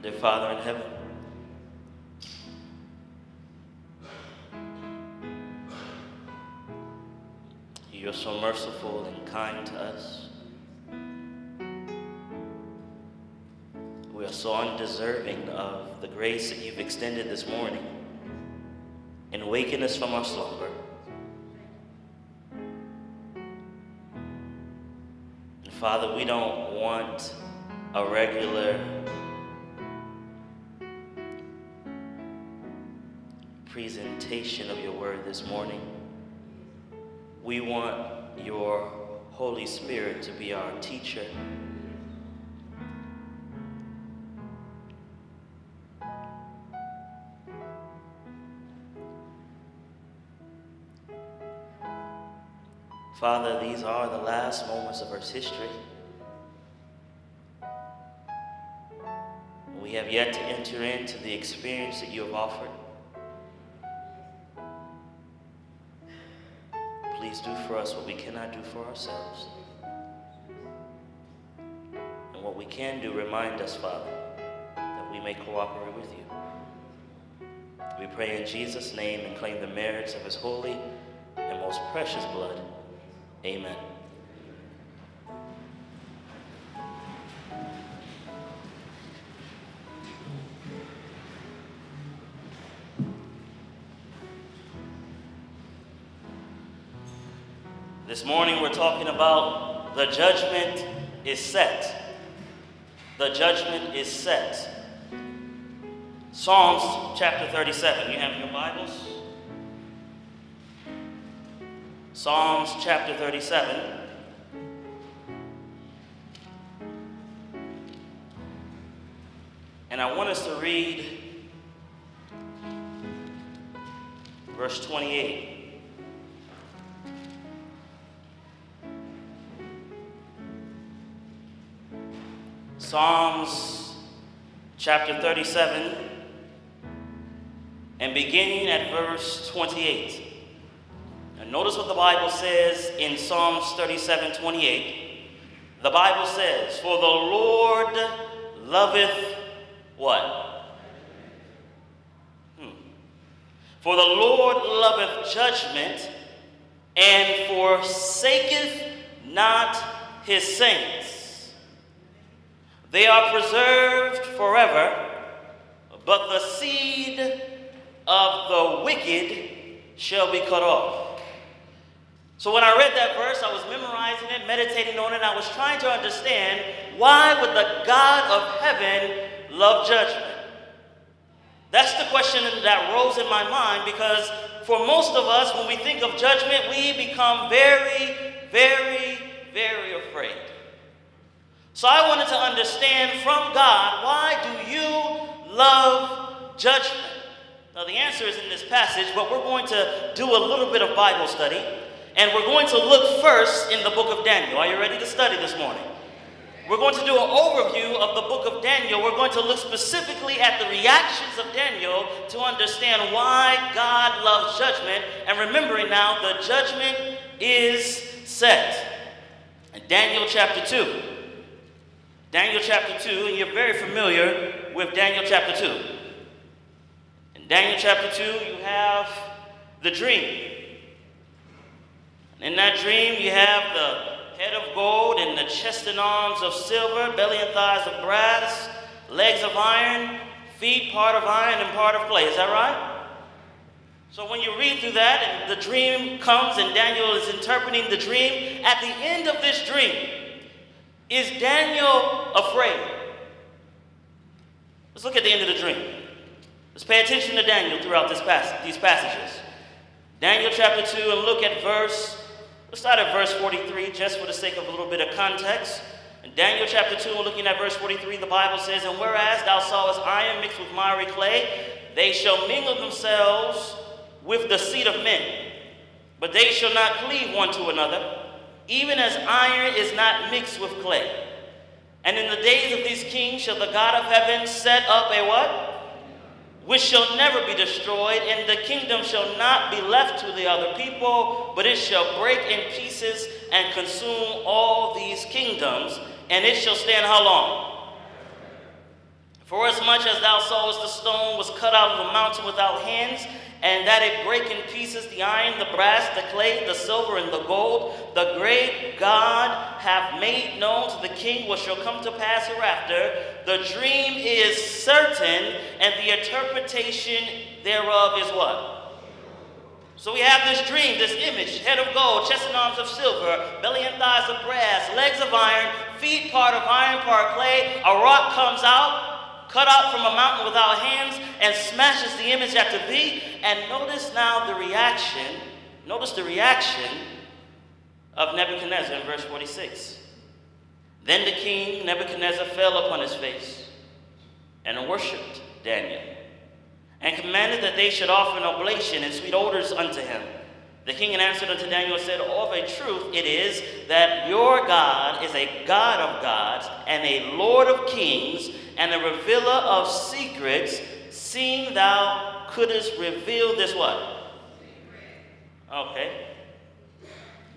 Dear Father in heaven, you're so merciful and kind to us. We are so undeserving of the grace that you've extended this morning in waking us from our slumber. And Father, we don't want a regular presentation of your word this morning. We want your Holy Spirit to be our teacher. Father, these are the last moments of Earth's history. We have yet to enter into the experience that you have offered. Us what we cannot do for ourselves. And what we can do, remind us, Father, that we may cooperate with you. We pray in Jesus' name and claim the merits of his holy and most precious blood. Amen. The judgment is set. The judgment is set. Psalms chapter 37. You have your Bibles? Psalms chapter 37. And I want us to read verse 28. Psalms chapter 37 and beginning at verse 28. And notice what the Bible says in Psalms 37 28. The Bible says, For the Lord loveth what? Hmm. For the Lord loveth judgment and forsaketh not his saints. They are preserved forever, but the seed of the wicked shall be cut off. So when I read that verse, I was memorizing it, meditating on it, and I was trying to understand why would the God of heaven love judgment? That's the question that rose in my mind because for most of us, when we think of judgment, we become very, very, very afraid. So I wanted to understand from God why do you love judgment? Now, the answer is in this passage, but we're going to do a little bit of Bible study. And we're going to look first in the book of Daniel. Are you ready to study this morning? We're going to do an overview of the book of Daniel. We're going to look specifically at the reactions of Daniel to understand why God loves judgment. And remembering now, the judgment is set. In Daniel chapter 2. Daniel chapter 2, and you're very familiar with Daniel chapter 2. In Daniel chapter 2, you have the dream. In that dream, you have the head of gold and the chest and arms of silver, belly and thighs of brass, legs of iron, feet part of iron and part of clay. Is that right? So when you read through that and the dream comes and Daniel is interpreting the dream, at the end of this dream, is Daniel afraid? Let's look at the end of the dream. Let's pay attention to Daniel throughout pas- these passages. Daniel chapter 2 and look at verse Let's start at verse 43 just for the sake of a little bit of context. In Daniel chapter 2, we're looking at verse 43, the Bible says, And whereas thou sawest iron mixed with miry clay, they shall mingle themselves with the seed of men, but they shall not cleave one to another, even as iron is not mixed with clay. And in the days of these kings shall the God of heaven set up a what? which shall never be destroyed, and the kingdom shall not be left to the other people, but it shall break in pieces and consume all these kingdoms, and it shall stand how long? Forasmuch as thou sawest the stone was cut out of the mountain without hands, and that it break in pieces the iron, the brass, the clay, the silver, and the gold, the great God hath made known to the king what shall come to pass hereafter. The dream is certain, and the interpretation thereof is what? So we have this dream, this image, head of gold, chest and arms of silver, belly and thighs of brass, legs of iron, feet part of iron, part clay. A rock comes out, cut out from a mountain without hands and smashes the image at the feet. And notice now the reaction. Notice the reaction of Nebuchadnezzar in verse 46. Then the king Nebuchadnezzar fell upon his face and worshipped Daniel and commanded that they should offer an oblation and sweet odors unto him. The king answered unto Daniel and said, Of a truth it is that your God is a God of gods and a Lord of kings and a revealer of secrets, seeing thou couldst reveal this what? Okay.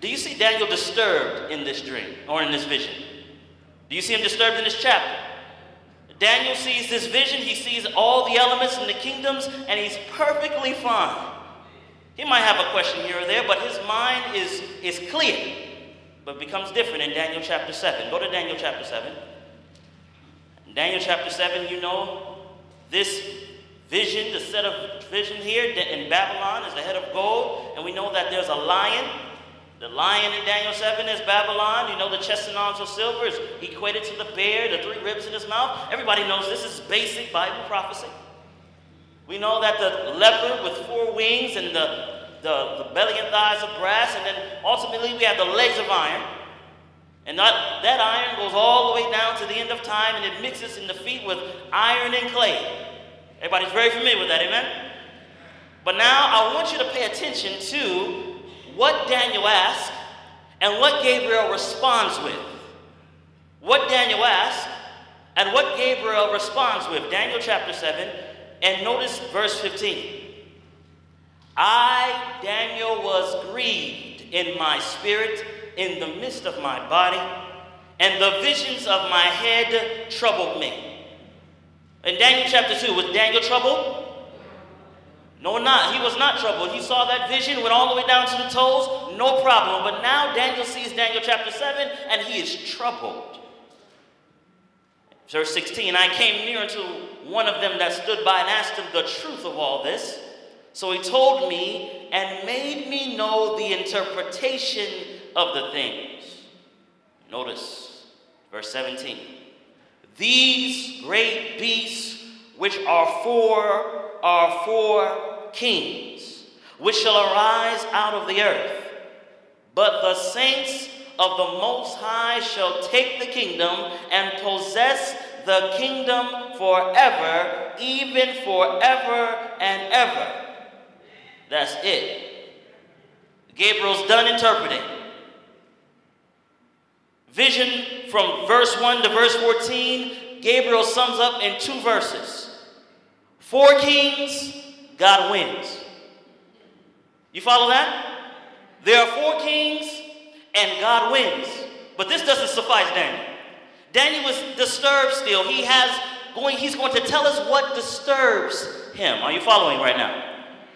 Do you see Daniel disturbed in this dream or in this vision? Do you see him disturbed in this chapter? Daniel sees this vision, he sees all the elements in the kingdoms, and he's perfectly fine. He might have a question here or there, but his mind is, is clear, but becomes different in Daniel chapter 7. Go to Daniel chapter 7. Daniel chapter 7, you know, this vision, the set of vision here in Babylon is the head of gold, and we know that there's a lion. The lion in Daniel 7 is Babylon. You know, the chest and arms of silver is equated to the bear, the three ribs in his mouth. Everybody knows this is basic Bible prophecy. We know that the leopard with four wings and the, the, the belly and thighs of brass, and then ultimately we have the legs of iron. And that, that iron goes all the way down to the end of time and it mixes in the feet with iron and clay. Everybody's very familiar with that, amen? But now I want you to pay attention to what Daniel asked and what Gabriel responds with. What Daniel asked and what Gabriel responds with. Daniel chapter 7, and notice verse 15. I, Daniel, was grieved in my spirit in the midst of my body, and the visions of my head troubled me. In Daniel chapter 2, was Daniel troubled? No, not. He was not troubled. He saw that vision, went all the way down to the toes, no problem. But now Daniel sees Daniel chapter 7, and he is troubled. Verse 16 I came near unto one of them that stood by and asked him the truth of all this. So he told me and made me know the interpretation of the things. Notice verse 17. These great beasts which are four are four kings, which shall arise out of the earth. But the saints of the Most High shall take the kingdom and possess the kingdom forever, even forever and ever. That's it. Gabriel's done interpreting. Vision from verse 1 to verse 14, Gabriel sums up in two verses. Four kings, God wins. You follow that? There are four kings, and God wins. But this doesn't suffice Daniel. Daniel is disturbed still. He has going, he's going to tell us what disturbs him. Are you following right now?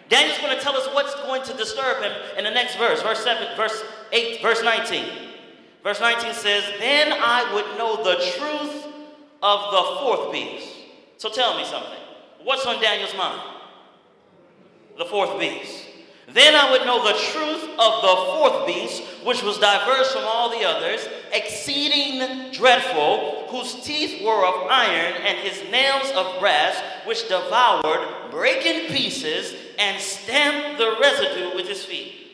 Daniel's going to tell us what's going to disturb him in the next verse, verse 7, verse 8, verse 19. Verse 19 says, Then I would know the truth of the fourth beast. So tell me something. What's on Daniel's mind? The fourth beast. Then I would know the truth of the fourth beast, which was diverse from all the others, exceeding dreadful, whose teeth were of iron and his nails of brass, which devoured, brake in pieces, and stamped the residue with his feet.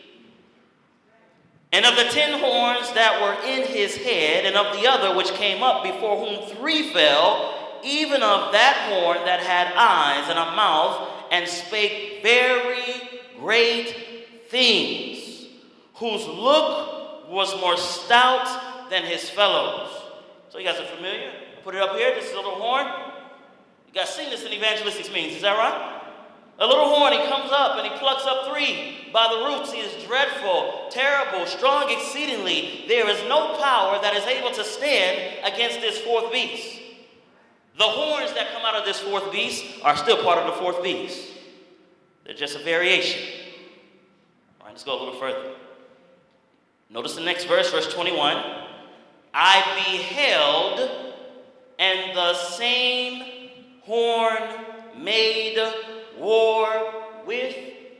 And of the ten horns that were in his head, and of the other which came up, before whom three fell, even of that horn that had eyes and a mouth, and spake very great things, whose look was more stout than his fellows. So you guys are familiar? I Put it up here. This is a little horn. You guys seen this in evangelistic means, is that right? A little horn, he comes up and he plucks up three by the roots. He is dreadful, terrible, strong exceedingly. There is no power that is able to stand against this fourth beast. The horns that come out of this fourth beast are still part of the fourth beast. They're just a variation. All right, let's go a little further. Notice the next verse, verse 21. I beheld, and the same horn made war with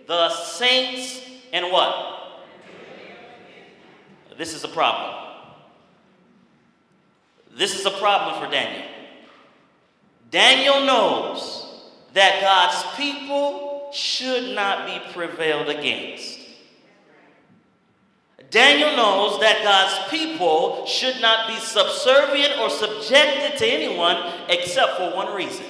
the saints and what? This is a problem. This is a problem for Daniel. Daniel knows that God's people should not be prevailed against. Daniel knows that God's people should not be subservient or subjected to anyone except for one reason.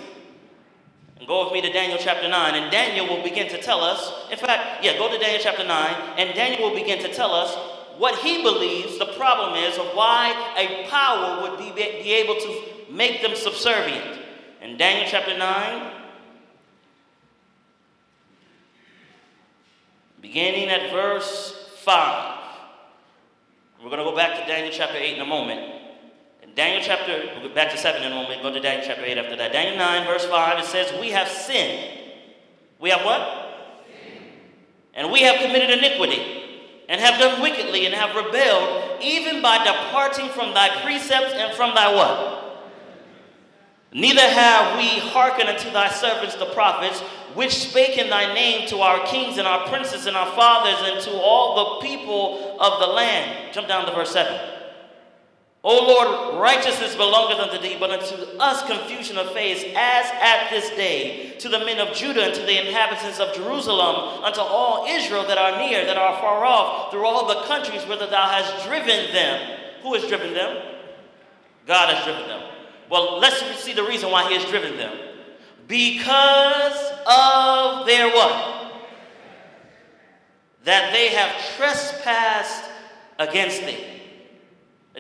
Go with me to Daniel chapter 9, and Daniel will begin to tell us, in fact, yeah, go to Daniel chapter 9, and Daniel will begin to tell us what he believes the problem is of why a power would be, be able to make them subservient. In Daniel chapter 9, beginning at verse 5. We're going to go back to Daniel chapter 8 in a moment. In Daniel chapter, we'll go back to 7 and moment, go to Daniel chapter 8 after that. Daniel 9, verse 5, it says, We have sinned. We have what? And we have committed iniquity, and have done wickedly, and have rebelled, even by departing from thy precepts and from thy what? Neither have we hearkened unto thy servants the prophets, which spake in thy name to our kings and our princes and our fathers and to all the people of the land. Jump down to verse 7. O Lord, righteousness belongeth unto thee, but unto us confusion of face, as at this day, to the men of Judah and to the inhabitants of Jerusalem, unto all Israel that are near, that are far off, through all the countries whither thou hast driven them. Who has driven them? God has driven them. Well, let's see the reason why he has driven them. Because of their what? That they have trespassed against thee.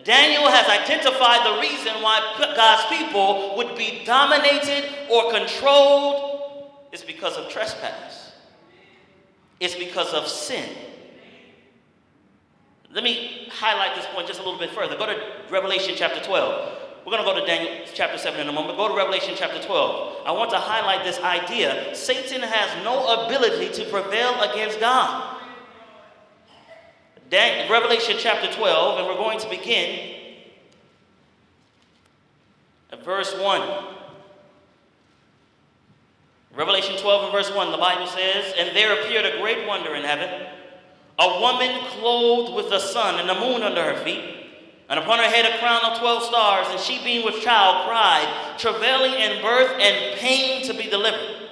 Daniel has identified the reason why God's people would be dominated or controlled is because of trespass. It's because of sin. Let me highlight this point just a little bit further. Go to Revelation chapter 12. We're going to go to Daniel chapter 7 in a moment. Go to Revelation chapter 12. I want to highlight this idea Satan has no ability to prevail against God. Revelation chapter 12, and we're going to begin at verse 1. Revelation 12 and verse 1, the Bible says, And there appeared a great wonder in heaven, a woman clothed with the sun and the moon under her feet and upon her head a crown of twelve stars, and she being with child cried, travailing in birth and pain to be delivered.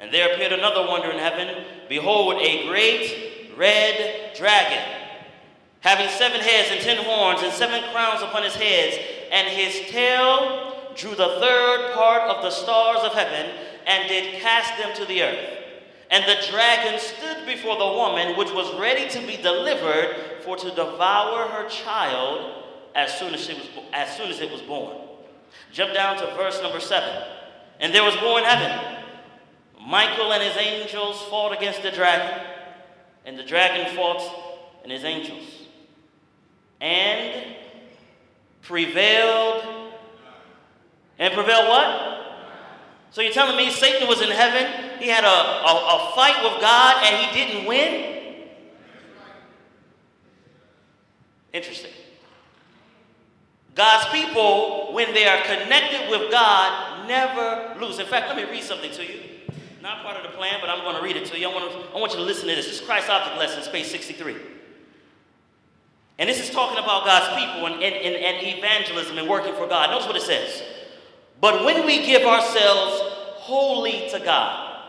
And there appeared another wonder in heaven. Behold, a great red dragon, having seven heads and ten horns, and seven crowns upon his heads, and his tail drew the third part of the stars of heaven, and did cast them to the earth. And the dragon stood before the woman, which was ready to be delivered, for to devour her child as soon as, she was, as soon as it was born. Jump down to verse number seven. And there was in heaven. Michael and his angels fought against the dragon, and the dragon fought and his angels, and prevailed. And prevailed what? So you're telling me Satan was in heaven, he had a, a, a fight with God, and he didn't win? Interesting. God's people, when they are connected with God, never lose. In fact, let me read something to you. Not part of the plan, but I'm going to read it to you. I want, to, I want you to listen to this. This is Christ Object Lessons, page 63. And this is talking about God's people and, and, and, and evangelism and working for God. Notice what it says. But when we give ourselves wholly to God,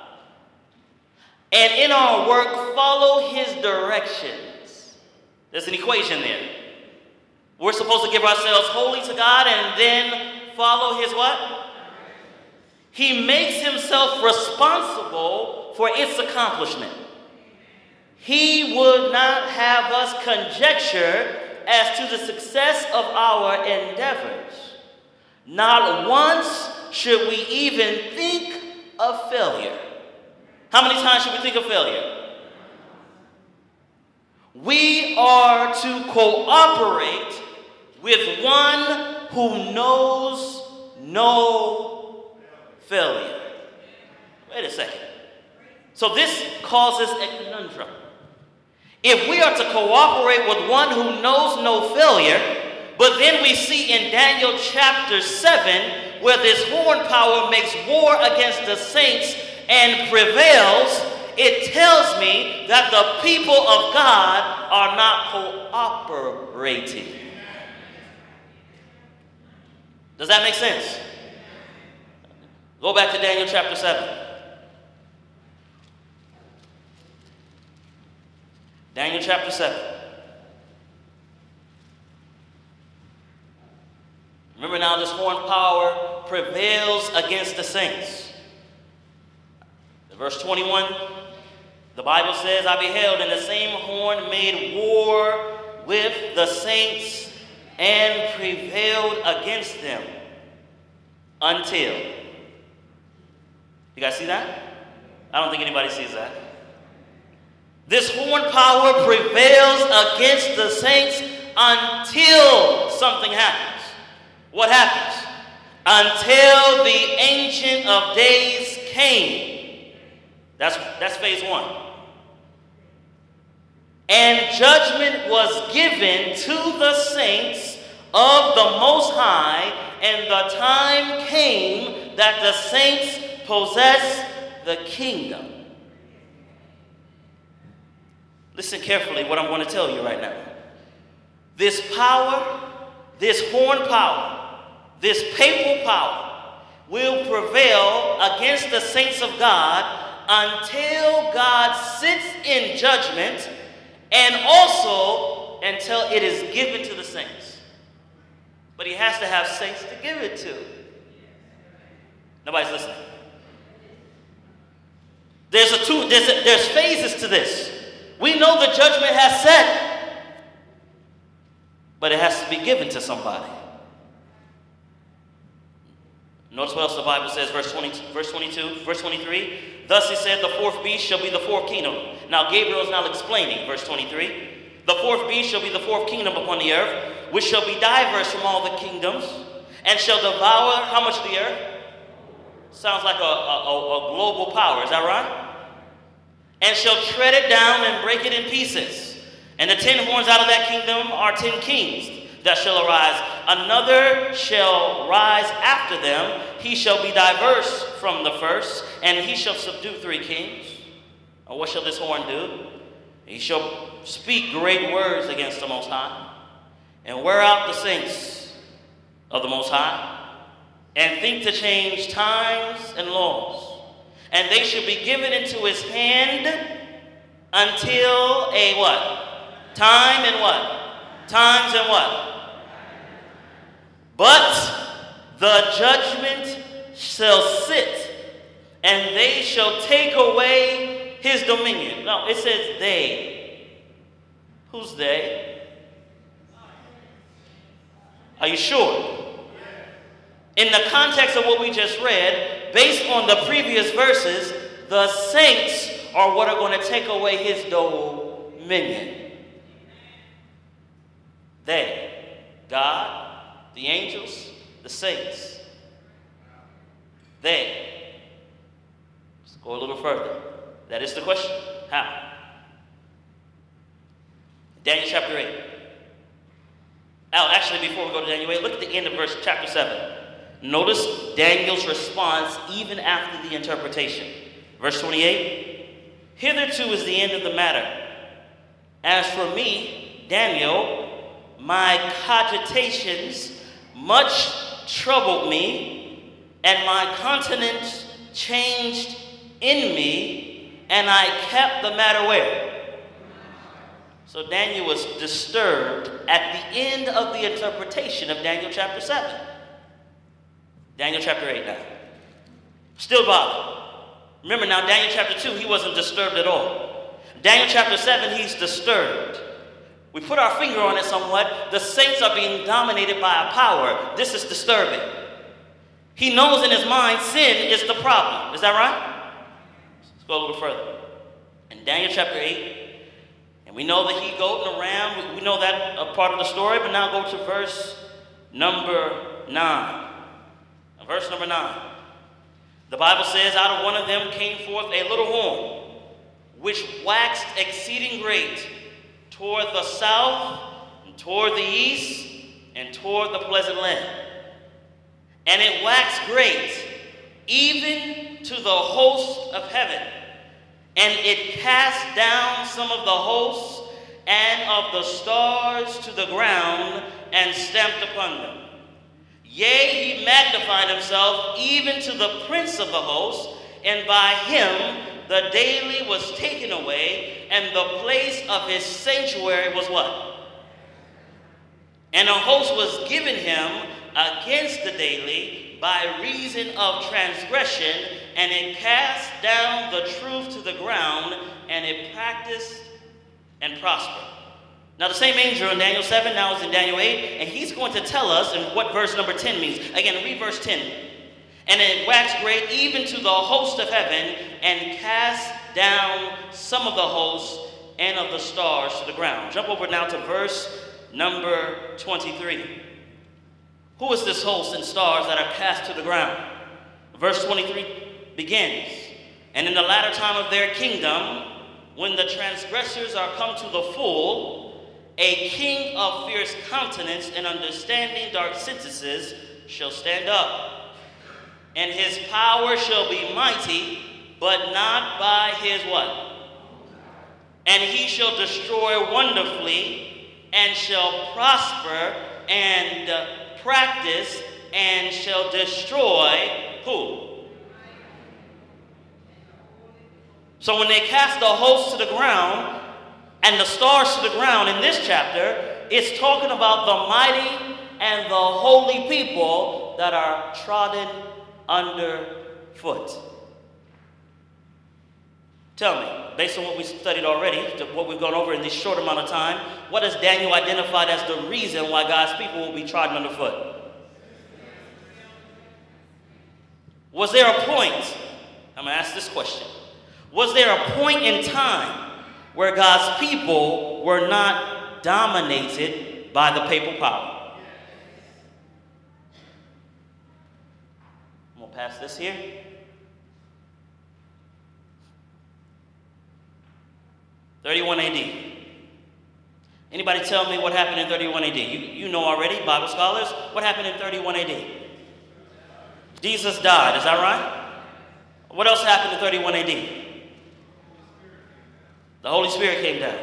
and in our work follow His directions, there's an equation there. We're supposed to give ourselves wholly to God and then follow His what? He makes Himself responsible for its accomplishment. He would not have us conjecture as to the success of our endeavors. Not once should we even think of failure. How many times should we think of failure? We are to cooperate with one who knows no failure. Wait a second. So this causes a conundrum. If we are to cooperate with one who knows no failure, but then we see in Daniel chapter 7 where this horn power makes war against the saints and prevails, it tells me that the people of God are not cooperating. Does that make sense? Go back to Daniel chapter 7. Daniel chapter 7. Remember now, this horn power prevails against the saints. Verse 21, the Bible says, I beheld, and the same horn made war with the saints and prevailed against them until. You guys see that? I don't think anybody sees that. This horn power prevails against the saints until something happens. What happens? Until the Ancient of Days came. That's, that's phase one. And judgment was given to the saints of the Most High, and the time came that the saints possess the kingdom. Listen carefully what I'm going to tell you right now. This power, this horn power, this papal power will prevail against the saints of God until God sits in judgment and also until it is given to the saints. But he has to have saints to give it to. Nobody's listening. There's a two, there's, there's phases to this. We know the judgment has set, but it has to be given to somebody. Notice what else the Bible says, verse, 20, verse 22, verse 23. Thus he said, the fourth beast shall be the fourth kingdom. Now Gabriel is now explaining, verse 23. The fourth beast shall be the fourth kingdom upon the earth, which shall be diverse from all the kingdoms, and shall devour how much the earth? Sounds like a, a, a global power, is that right? And shall tread it down and break it in pieces. And the ten horns out of that kingdom are ten kings that shall arise. Another shall rise after them. He shall be diverse from the first, and he shall subdue three kings. And what shall this horn do? He shall speak great words against the Most High, and wear out the saints of the Most High, and think to change times and laws and they should be given into his hand until a what? Time and what? Times and what? But the judgment shall sit, and they shall take away his dominion. No, it says they. Who's they? Are you sure? In the context of what we just read, based on the previous verses, the saints are what are going to take away his dominion. They, God, the angels, the saints. They. Let's go a little further. That is the question. How? Daniel chapter 8. Oh, actually, before we go to Daniel 8, look at the end of verse chapter 7. Notice Daniel's response even after the interpretation. Verse 28 Hitherto is the end of the matter. As for me, Daniel, my cogitations much troubled me, and my countenance changed in me, and I kept the matter where? So Daniel was disturbed at the end of the interpretation of Daniel chapter 7. Daniel chapter 8 now. Still bothered. Remember now, Daniel chapter 2, he wasn't disturbed at all. Daniel chapter 7, he's disturbed. We put our finger on it somewhat. The saints are being dominated by a power. This is disturbing. He knows in his mind sin is the problem. Is that right? Let's go a little further. In Daniel chapter 8, and we know the he goat and the ram, we know that a part of the story, but now go to verse number 9. Verse number 9. The Bible says, Out of one of them came forth a little horn, which waxed exceeding great toward the south, and toward the east, and toward the pleasant land. And it waxed great, even to the host of heaven. And it cast down some of the hosts and of the stars to the ground and stamped upon them. Yea, he magnified himself even to the prince of the host, and by him the daily was taken away, and the place of his sanctuary was what? And a host was given him against the daily by reason of transgression, and it cast down the truth to the ground, and it practiced and prospered. Now, the same angel in Daniel 7 now is in Daniel 8, and he's going to tell us in what verse number 10 means. Again, read verse 10. And it waxed great even to the host of heaven, and cast down some of the hosts and of the stars to the ground. Jump over now to verse number 23. Who is this host and stars that are cast to the ground? Verse 23 begins. And in the latter time of their kingdom, when the transgressors are come to the full, a king of fierce countenance and understanding dark sentences shall stand up. And his power shall be mighty, but not by his what? And he shall destroy wonderfully, and shall prosper, and uh, practice and shall destroy who? So when they cast the host to the ground and the stars to the ground in this chapter, it's talking about the mighty and the holy people that are trodden underfoot. Tell me, based on what we studied already, what we've gone over in this short amount of time, what has Daniel identified as the reason why God's people will be trodden underfoot? Was there a point? I'm going to ask this question. Was there a point in time where God's people were not dominated by the papal power? I'm going to pass this here. 31 AD. Anybody tell me what happened in 31 AD? You, you know already, Bible scholars. What happened in 31 AD? Jesus died, is that right? What else happened in 31 AD? The Holy Spirit came down.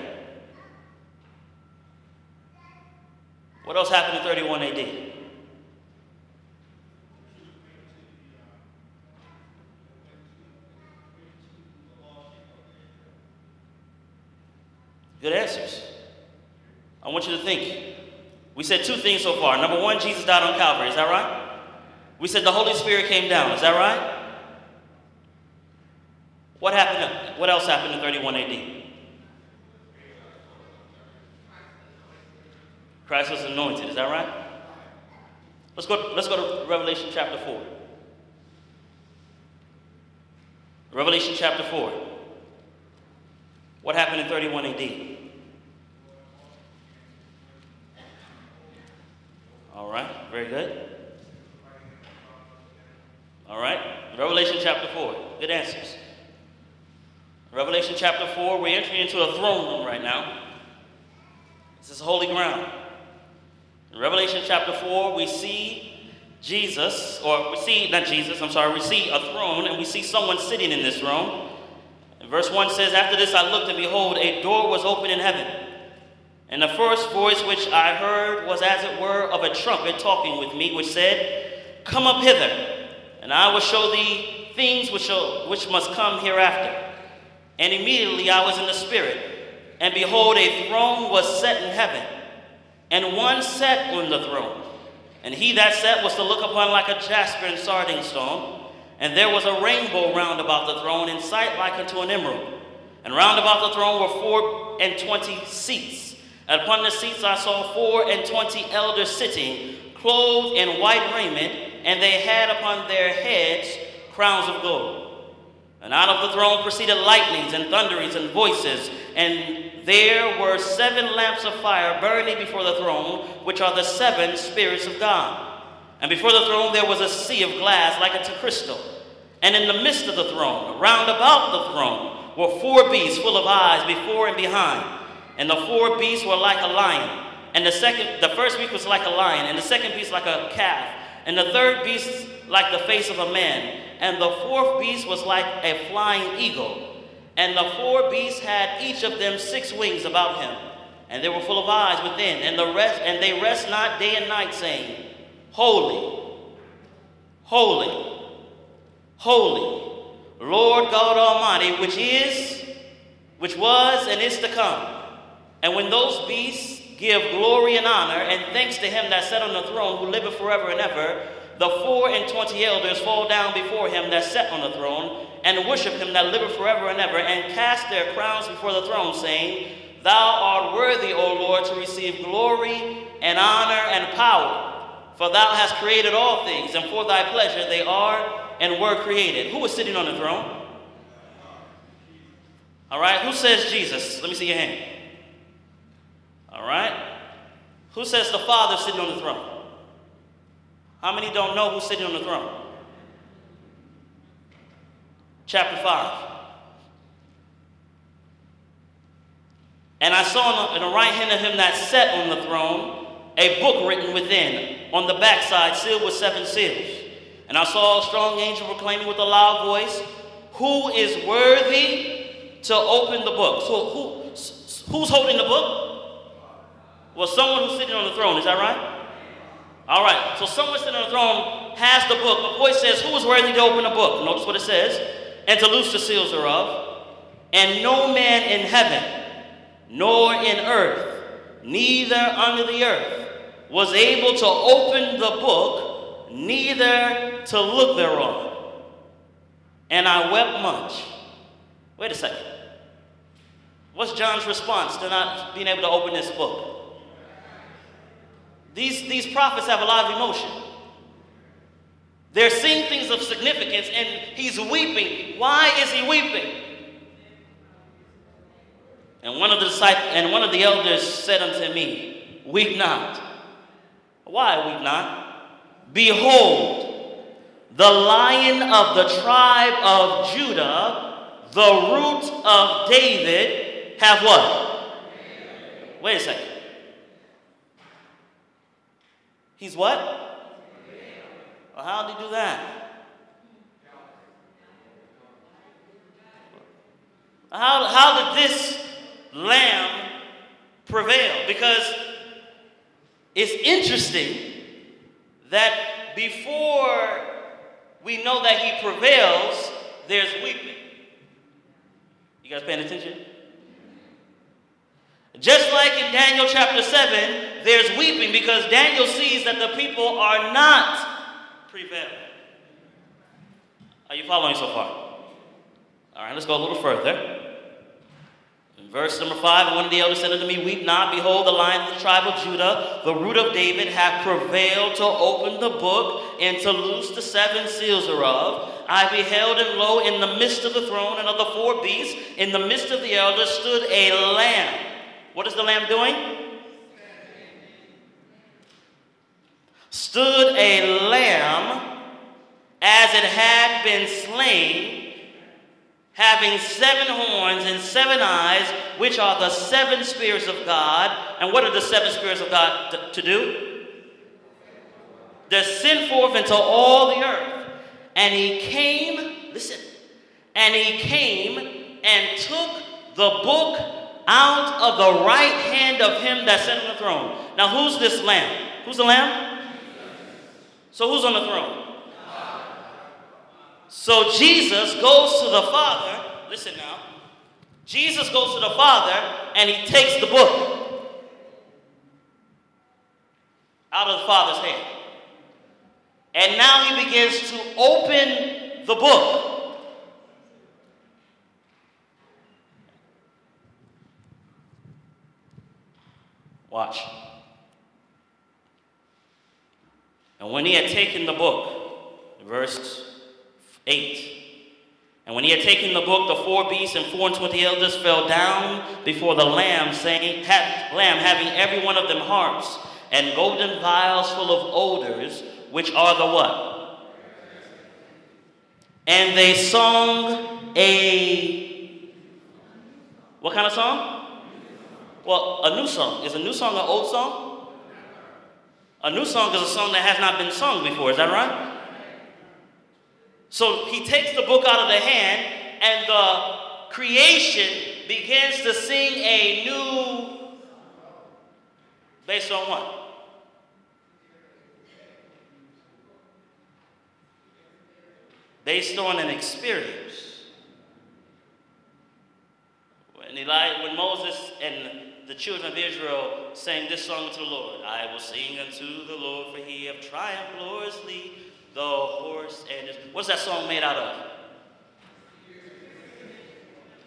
What else happened in 31 AD? Good answers. I want you to think. We said two things so far. Number one, Jesus died on Calvary. Is that right? We said the Holy Spirit came down. Is that right? What happened? What else happened in 31 AD? Christ was anointed. Is that right? Let's go. Let's go to Revelation chapter four. Revelation chapter four. What happened in 31 AD? All right, very good. All right, Revelation chapter 4. Good answers. Revelation chapter 4, we're entering into a throne room right now. This is holy ground. In Revelation chapter 4, we see Jesus, or we see, not Jesus, I'm sorry, we see a throne and we see someone sitting in this throne. And verse 1 says, After this I looked, and behold, a door was open in heaven. And the first voice which I heard was as it were of a trumpet talking with me, which said, Come up hither, and I will show thee things which, shall, which must come hereafter. And immediately I was in the Spirit, and behold, a throne was set in heaven, and one sat on the throne. And he that sat was to look upon like a jasper and sardine stone. And there was a rainbow round about the throne, in sight like unto an emerald. And round about the throne were four and twenty seats. And upon the seats I saw four and twenty elders sitting, clothed in white raiment, and they had upon their heads crowns of gold. And out of the throne proceeded lightnings and thunderings and voices, and there were seven lamps of fire burning before the throne, which are the seven spirits of God. And before the throne there was a sea of glass like unto crystal. And in the midst of the throne, round about the throne, were four beasts full of eyes before and behind. And the four beasts were like a lion. And the second, the first beast was like a lion, and the second beast like a calf, and the third beast like the face of a man, and the fourth beast was like a flying eagle. And the four beasts had each of them six wings about him, and they were full of eyes within, and the rest and they rest not day and night, saying, Holy, holy, holy, Lord God Almighty, which is, which was, and is to come. And when those beasts give glory and honor and thanks to him that sat on the throne, who liveth forever and ever, the four and twenty elders fall down before him that sat on the throne, and worship him that liveth forever and ever, and cast their crowns before the throne, saying, Thou art worthy, O Lord, to receive glory and honor and power, for thou hast created all things, and for thy pleasure they are and were created. Who was sitting on the throne? All right, who says Jesus? Let me see your hand. All right. Who says the Father sitting on the throne? How many don't know who's sitting on the throne? Chapter 5. And I saw in the right hand of him that sat on the throne a book written within, on the backside, sealed with seven seals. And I saw a strong angel proclaiming with a loud voice, Who is worthy to open the book? So who, who's holding the book? Well, someone who's sitting on the throne, is that right? All right, so someone sitting on the throne has the book. A voice says, Who is worthy to open the book? Notice what it says. And to loose the seals thereof. And no man in heaven, nor in earth, neither under the earth, was able to open the book, neither to look thereon. And I wept much. Wait a second. What's John's response to not being able to open this book? These, these prophets have a lot of emotion. They're seeing things of significance, and he's weeping. Why is he weeping? And one of the disciples, and one of the elders said unto me, Weep not. Why weep not? Behold, the lion of the tribe of Judah, the root of David, have what? Wait a second. He's what? Well, how did he do that? How, how did this lamb prevail? Because it's interesting that before we know that he prevails, there's weeping. You guys paying attention? Just like in Daniel chapter 7, there's weeping because Daniel sees that the people are not prevailing. Are you following so far? All right, let's go a little further. In verse number 5, and one of the elders said unto me, Weep not, behold, the lion of the tribe of Judah, the root of David, hath prevailed to open the book and to loose the seven seals thereof. I beheld, and lo, in the midst of the throne and of the four beasts, in the midst of the elders, stood a lamb what is the lamb doing? Stood a lamb as it had been slain, having seven horns and seven eyes, which are the seven spirits of God. And what are the seven spirits of God to, to do? Send forth into all the earth. And he came, listen, and he came and took the book out of the right hand of him that sat on the throne. Now, who's this lamb? Who's the lamb? So, who's on the throne? So, Jesus goes to the Father. Listen now. Jesus goes to the Father and he takes the book out of the Father's hand. And now he begins to open the book. Watch. And when he had taken the book, verse 8, and when he had taken the book, the four beasts and four and twenty elders fell down before the Lamb, saying, Lamb, having every one of them harps and golden vials full of odors, which are the what? and they sung a. What kind of song? Well, a new song. Is a new song an old song? A new song is a song that has not been sung before. Is that right? So he takes the book out of the hand, and the creation begins to sing a new. Based on what? Based on an experience. When, Eli, when Moses and the children of Israel sang this song to the Lord, I will sing unto the Lord, for he have triumphed gloriously the horse and his. What's that song made out of?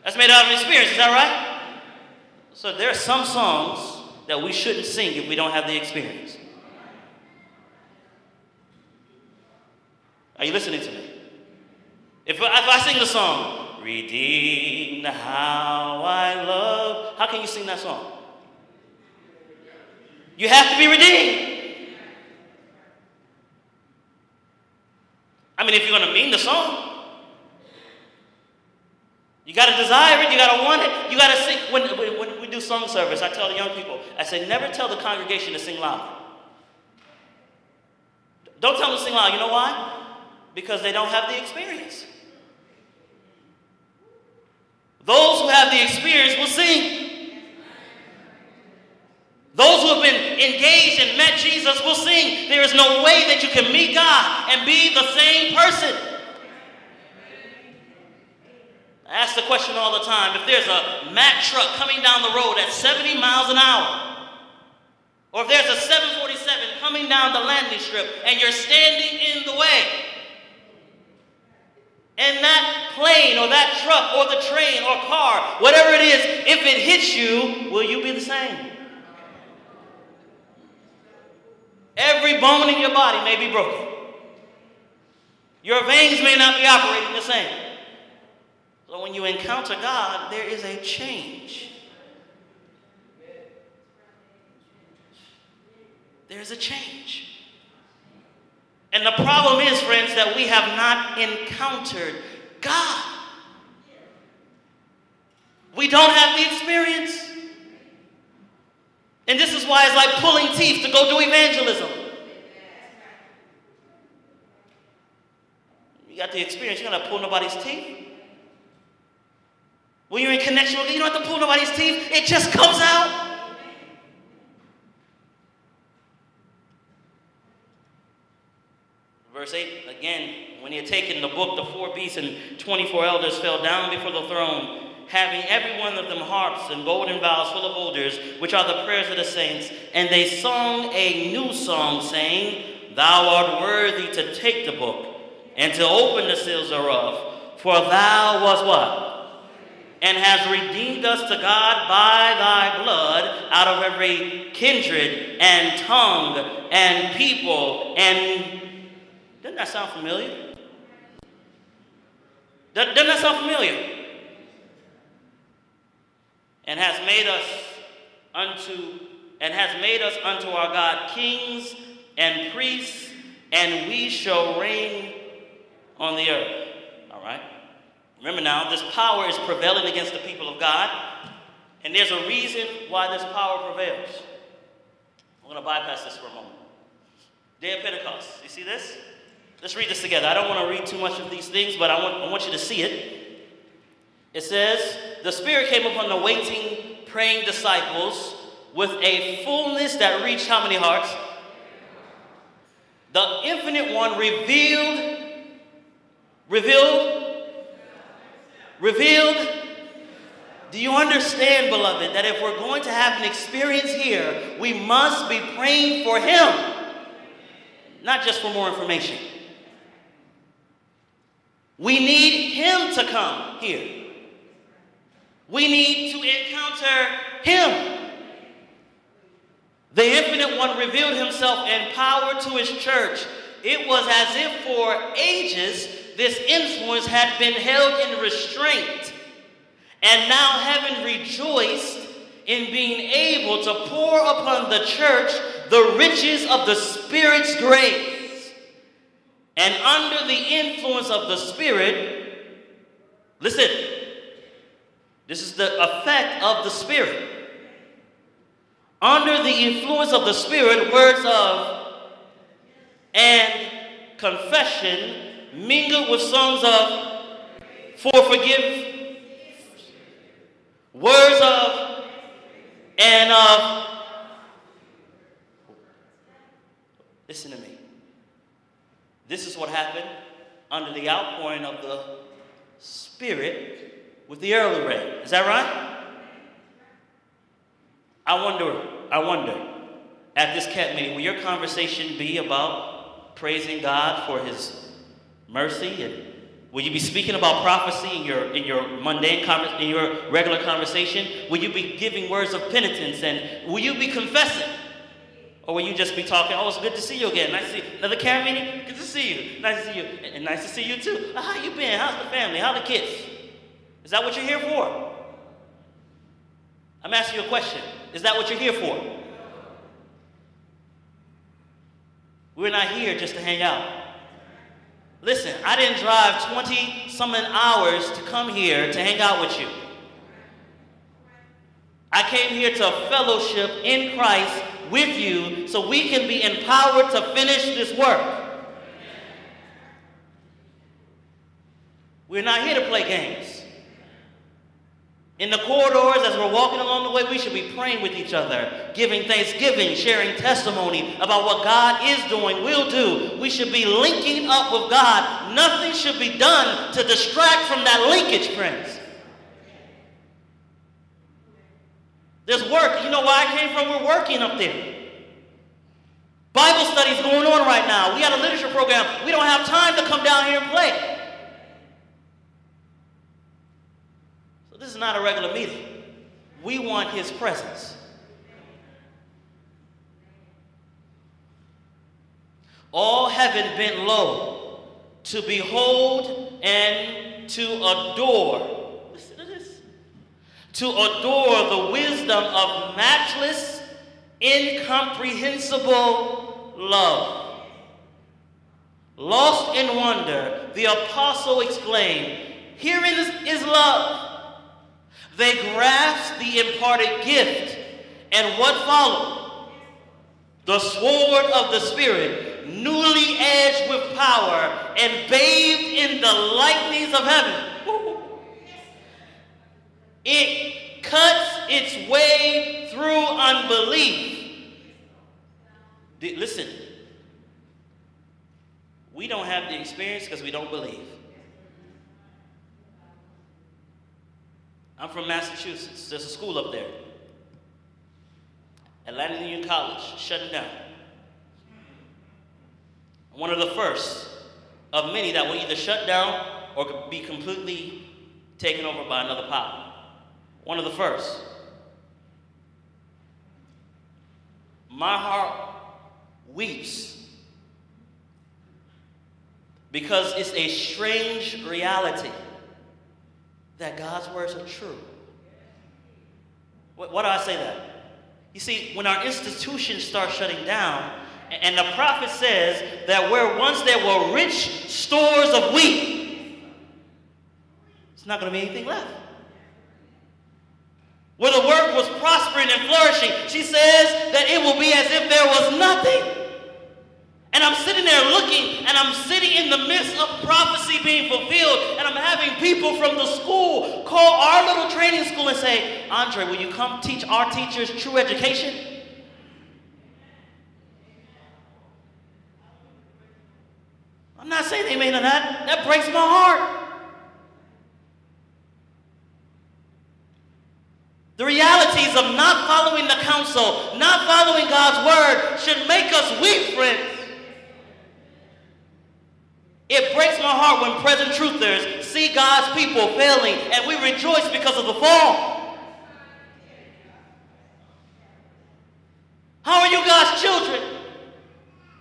That's made out of experience, is that right? So there are some songs that we shouldn't sing if we don't have the experience. Are you listening to me? If, if I sing the song, Redeemed How I Love, how can you sing that song? You have to be redeemed. I mean, if you're going to mean the song, you got to desire it, you got to want it, you got to sing. When, when, we do song service, I tell the young people, I say, never tell the congregation to sing loud. Don't tell them to sing loud. You know why? Because they don't have the experience. Those who have the experience will sing. Those who have been engaged and met Jesus will sing. There is no way that you can meet God and be the same person. I ask the question all the time if there's a Mack truck coming down the road at 70 miles an hour, or if there's a 747 coming down the landing strip and you're standing in the way, and that plane or that truck or the train or car, whatever it is, if it hits you, will you be the same? Every bone in your body may be broken. Your veins may not be operating the same. So when you encounter God, there is a change. There's a change. And the problem is, friends, that we have not encountered God. We don't have the experience. And this is why it's like pulling teeth to go do evangelism. You got the experience, you are going to pull nobody's teeth. When you're in connection with you don't have to pull nobody's teeth, it just comes out. Verse 8 again, when he had taken the book, the four beasts and 24 elders fell down before the throne having every one of them harps and golden vials full of odors, which are the prayers of the saints. And they sung a new song, saying, Thou art worthy to take the book and to open the seals thereof, for thou was what? And has redeemed us to God by thy blood out of every kindred and tongue and people. And doesn't that sound familiar? Doesn't that sound familiar? and has made us unto and has made us unto our God kings and priests, and we shall reign on the earth. All right? Remember now, this power is prevailing against the people of God, and there's a reason why this power prevails. I'm going to bypass this for a moment. Day of Pentecost. You see this? Let's read this together. I don't want to read too much of these things, but I want, I want you to see it. It says, The Spirit came upon the waiting, praying disciples with a fullness that reached how many hearts? The infinite one revealed, revealed, revealed. Do you understand, beloved, that if we're going to have an experience here, we must be praying for Him, not just for more information. We need Him to come here. We need to encounter Him. The Infinite One revealed Himself in power to His church. It was as if for ages this influence had been held in restraint. And now heaven rejoiced in being able to pour upon the church the riches of the Spirit's grace. And under the influence of the Spirit, listen, this is the effect of the Spirit. Under the influence of the Spirit, words of and confession mingled with songs of for forgive, words of and of. Listen to me. This is what happened under the outpouring of the Spirit with the early rain. Is that right? I wonder, I wonder, at this camp meeting, will your conversation be about praising God for his mercy and will you be speaking about prophecy in your in your mundane in your regular conversation? Will you be giving words of penitence and will you be confessing? Or will you just be talking, oh, it's good to see you again. Nice to see you. Another camp meeting? Good to see you. Nice to see you. And nice to see you too. Ah, how you been? How's the family? How the kids? Is that what you're here for? I'm asking you a question. Is that what you're here for? We're not here just to hang out. Listen, I didn't drive 20 something hours to come here to hang out with you. I came here to fellowship in Christ with you so we can be empowered to finish this work. We're not here to play games. In the corridors, as we're walking along the way, we should be praying with each other, giving thanksgiving, sharing testimony about what God is doing, will do. We should be linking up with God. Nothing should be done to distract from that linkage, friends. There's work. You know where I came from? We're working up there. Bible studies going on right now. We had a literature program. We don't have time to come down here and play. So this is not a regular meeting. We want his presence. All heaven bent low to behold and to adore. To adore the wisdom of matchless, incomprehensible love. Lost in wonder, the apostle exclaimed, Herein is, is love. They grasped the imparted gift, and what followed? The sword of the Spirit, newly edged with power and bathed in the lightnings of heaven. It cuts its way through unbelief. Listen, we don't have the experience because we don't believe. I'm from Massachusetts. There's a school up there. Atlantic Union College, shutting down. One of the first of many that will either shut down or be completely taken over by another power. One of the first. My heart weeps because it's a strange reality that God's words are true. What do I say that? You see, when our institutions start shutting down, and the prophet says that where once there were rich stores of wheat, it's not going to be anything left. Where the work was prospering and flourishing, she says that it will be as if there was nothing. And I'm sitting there looking, and I'm sitting in the midst of prophecy being fulfilled, and I'm having people from the school call our little training school and say, Andre, will you come teach our teachers true education? I'm not saying they may not. That, that breaks my heart. The realities of not following the counsel, not following God's word, should make us weep, friends. It breaks my heart when present truthers see God's people failing and we rejoice because of the fall. How are you God's children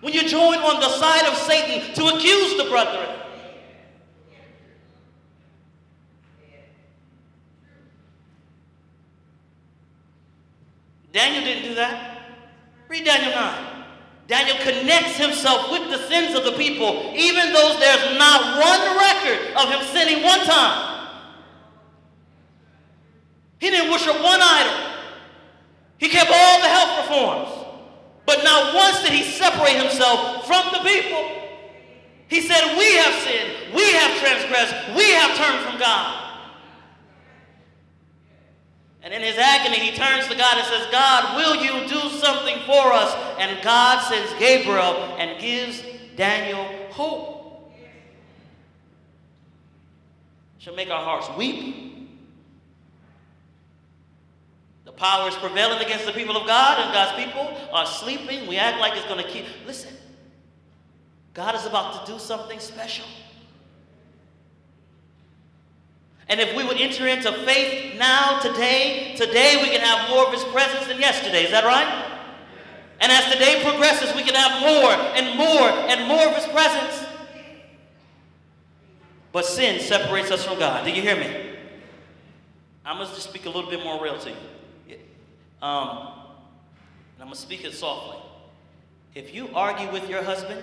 when you join on the side of Satan to accuse the brethren? Daniel didn't do that. Read Daniel 9. Daniel connects himself with the sins of the people, even though there's not one record of him sinning one time. He didn't worship one idol. He kept all the health reforms. But not once did he separate himself from the people. He said, We have sinned, we have transgressed, we have turned from God. And in his agony, he turns to God and says, God, will you do something for us? And God sends Gabriel and gives Daniel hope. Shall make our hearts weep. The power is prevailing against the people of God, and God's people are sleeping. We act like it's going to keep. Listen, God is about to do something special. And if we would enter into faith now, today, today we can have more of His presence than yesterday. Is that right? And as the day progresses, we can have more and more and more of His presence. But sin separates us from God. Do you hear me? I'm must just speak a little bit more real to you. Um, and I'm going to speak it softly. If you argue with your husband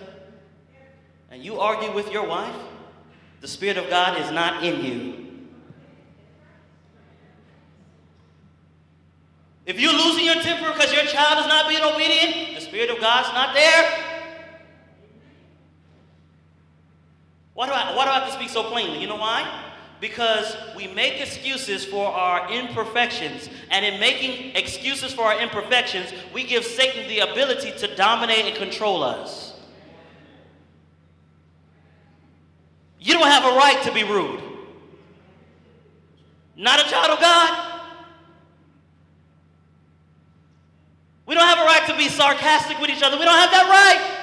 and you argue with your wife, the Spirit of God is not in you. If you're losing your temper because your child is not being obedient, the Spirit of God's not there. Why do, I, why do I have to speak so plainly? You know why? Because we make excuses for our imperfections. And in making excuses for our imperfections, we give Satan the ability to dominate and control us. You don't have a right to be rude. Not a child of God. We don't have a right to be sarcastic with each other. We don't have that right.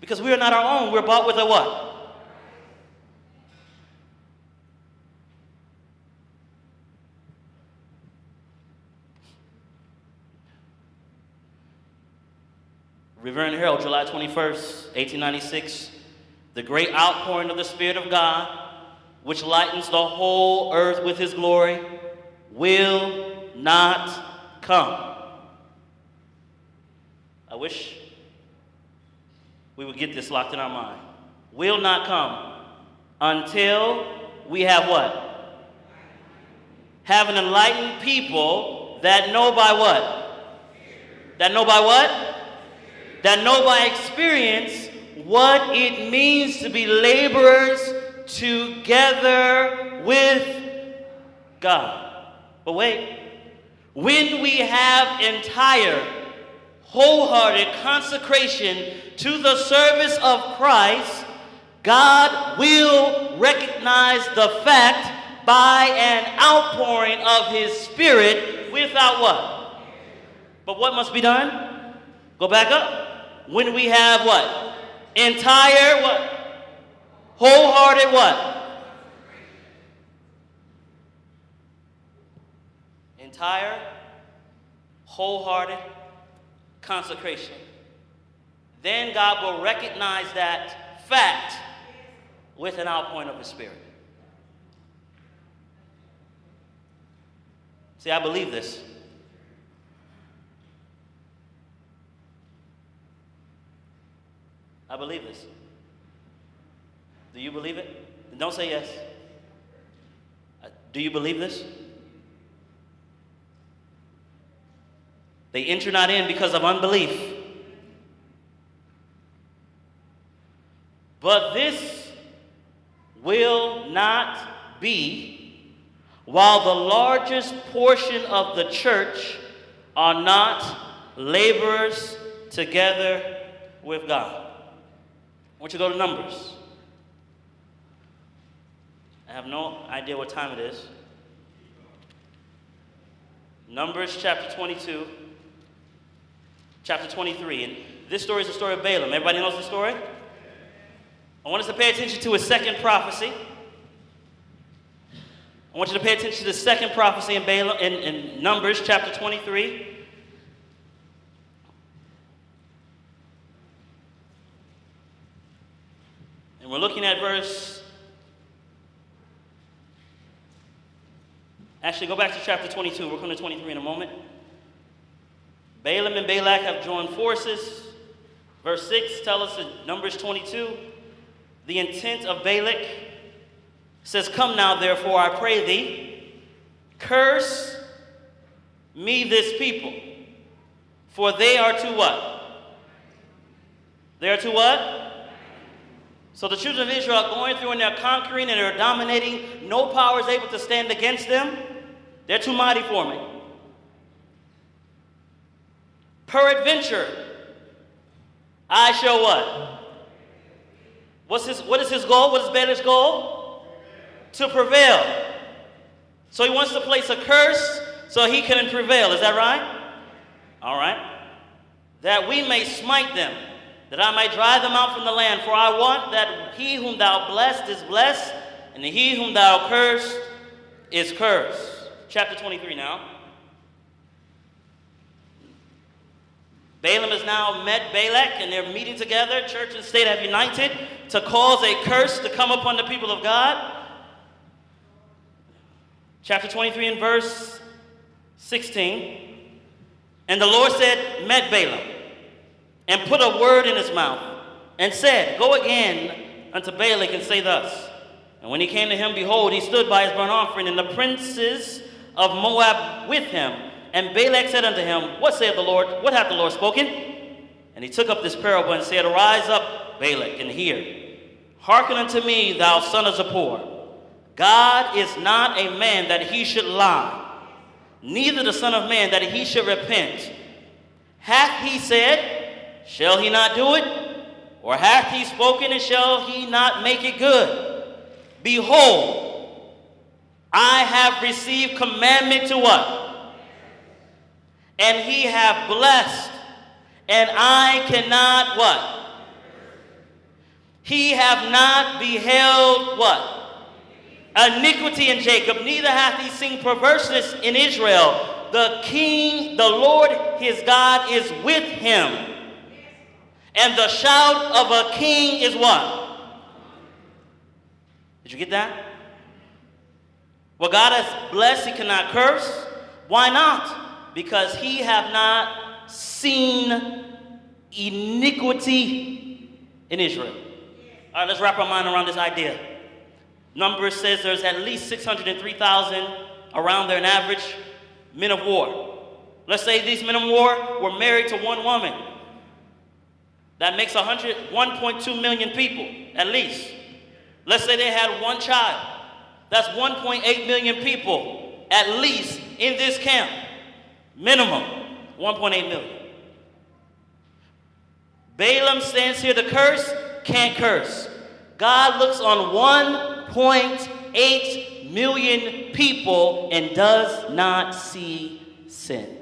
Because we are not our own. We're bought with a what? Review and Herald, July 21st, 1896. The great outpouring of the Spirit of God, which lightens the whole earth with his glory, will not come. I wish we would get this locked in our mind. Will not come until we have what? Have an enlightened people that know by what? That know by what? That know by experience what it means to be laborers together with God. But wait, when we have entire, wholehearted consecration to the service of Christ, God will recognize the fact by an outpouring of His Spirit without what? But what must be done? Go back up. When we have what? Entire what? Wholehearted what? Entire, wholehearted consecration. Then God will recognize that fact with an outpouring of His Spirit. See, I believe this. I believe this. Do you believe it? Don't say yes. Uh, do you believe this? They enter not in because of unbelief. But this will not be while the largest portion of the church are not laborers together with God. I want you to go to Numbers. I have no idea what time it is. Numbers chapter 22 chapter 23. And this story is the story of Balaam. Everybody knows the story? I want us to pay attention to a second prophecy. I want you to pay attention to the second prophecy in, Balaam, in, in Numbers chapter 23. And we're looking at verse. Actually, go back to chapter 22. We're going to 23 in a moment. Balaam and Balak have joined forces. Verse 6 tells us in Numbers 22 the intent of Balak says, Come now, therefore, I pray thee, curse me this people, for they are to what? They are to what? So the children of Israel are going through and they're conquering and they're dominating. No power is able to stand against them. They're too mighty for me. Peradventure, I shall what? What's his, what is his goal? What is Balaam's goal? To prevail. So he wants to place a curse so he can prevail. Is that right? All right. That we may smite them that I may drive them out from the land. For I want that he whom thou blessed is blessed, and he whom thou cursed is cursed. Chapter 23 now. Balaam has now met Balak, and they're meeting together. Church and state have united to cause a curse to come upon the people of God. Chapter 23 and verse 16. And the Lord said, Met Balaam and put a word in his mouth, and said, Go again unto Balak and say thus. And when he came to him, behold, he stood by his burnt offering, and the princes of Moab with him. And Balak said unto him, What saith the Lord? What hath the Lord spoken? And he took up this parable and said, Arise up, Balak, and hear. Hearken unto me, thou son of Zippor. God is not a man that he should lie, neither the Son of Man that he should repent. Hath he said, Shall he not do it? Or hath he spoken, and shall he not make it good? Behold, I have received commandment to what? And he have blessed, and I cannot what? He have not beheld what? Iniquity in Jacob, neither hath he seen perverseness in Israel. The king, the Lord his God, is with him and the shout of a king is what? Did you get that? Well, God has blessed, he cannot curse. Why not? Because he have not seen iniquity in Israel. All right, let's wrap our mind around this idea. Numbers says there's at least 603,000 around there, an average men of war. Let's say these men of war were married to one woman. That makes 100, 1.2 million people, at least. Let's say they had one child. That's 1.8 million people, at least, in this camp. Minimum, 1.8 million. Balaam stands here to curse, can't curse. God looks on 1.8 million people and does not see sin.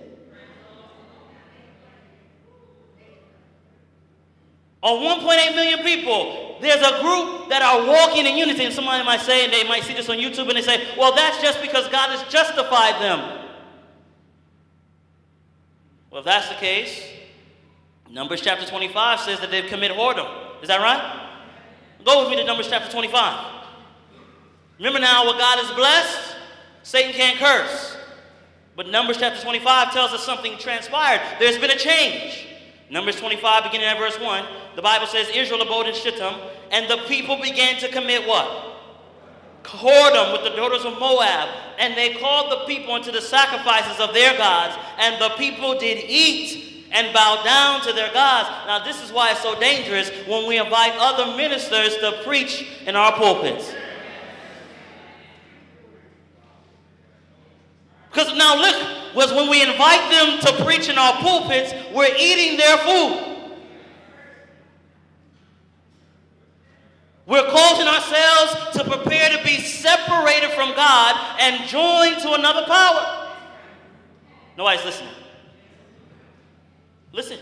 On 1.8 million people, there's a group that are walking in unity. And somebody might say, and they might see this on YouTube, and they say, well, that's just because God has justified them. Well, if that's the case, Numbers chapter 25 says that they've committed whoredom. Is that right? Go with me to Numbers chapter 25. Remember now what God has blessed, Satan can't curse. But Numbers chapter 25 tells us something transpired. There's been a change. Numbers 25, beginning at verse 1, the Bible says Israel abode in Shittim, and the people began to commit what? Whoredom with the daughters of Moab. And they called the people unto the sacrifices of their gods, and the people did eat and bow down to their gods. Now, this is why it's so dangerous when we invite other ministers to preach in our pulpits. Because now look, was when we invite them to preach in our pulpits, we're eating their food. We're causing ourselves to prepare to be separated from God and joined to another power. Nobody's listening. Listen.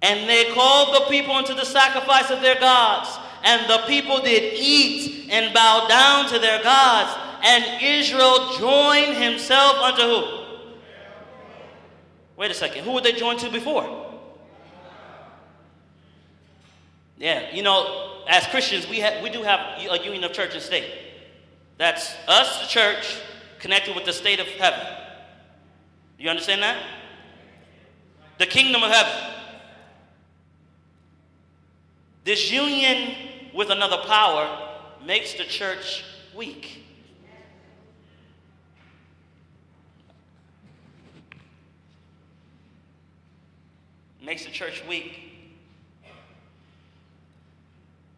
And they called the people unto the sacrifice of their gods. And the people did eat and bow down to their gods and Israel joined himself unto who? Wait a second. Who would they join to before? Yeah, you know, as Christians, we, have, we do have a union of church and state. That's us, the church, connected with the state of heaven. You understand that? the kingdom of heaven. This union with another power makes the church weak. Makes the church weak.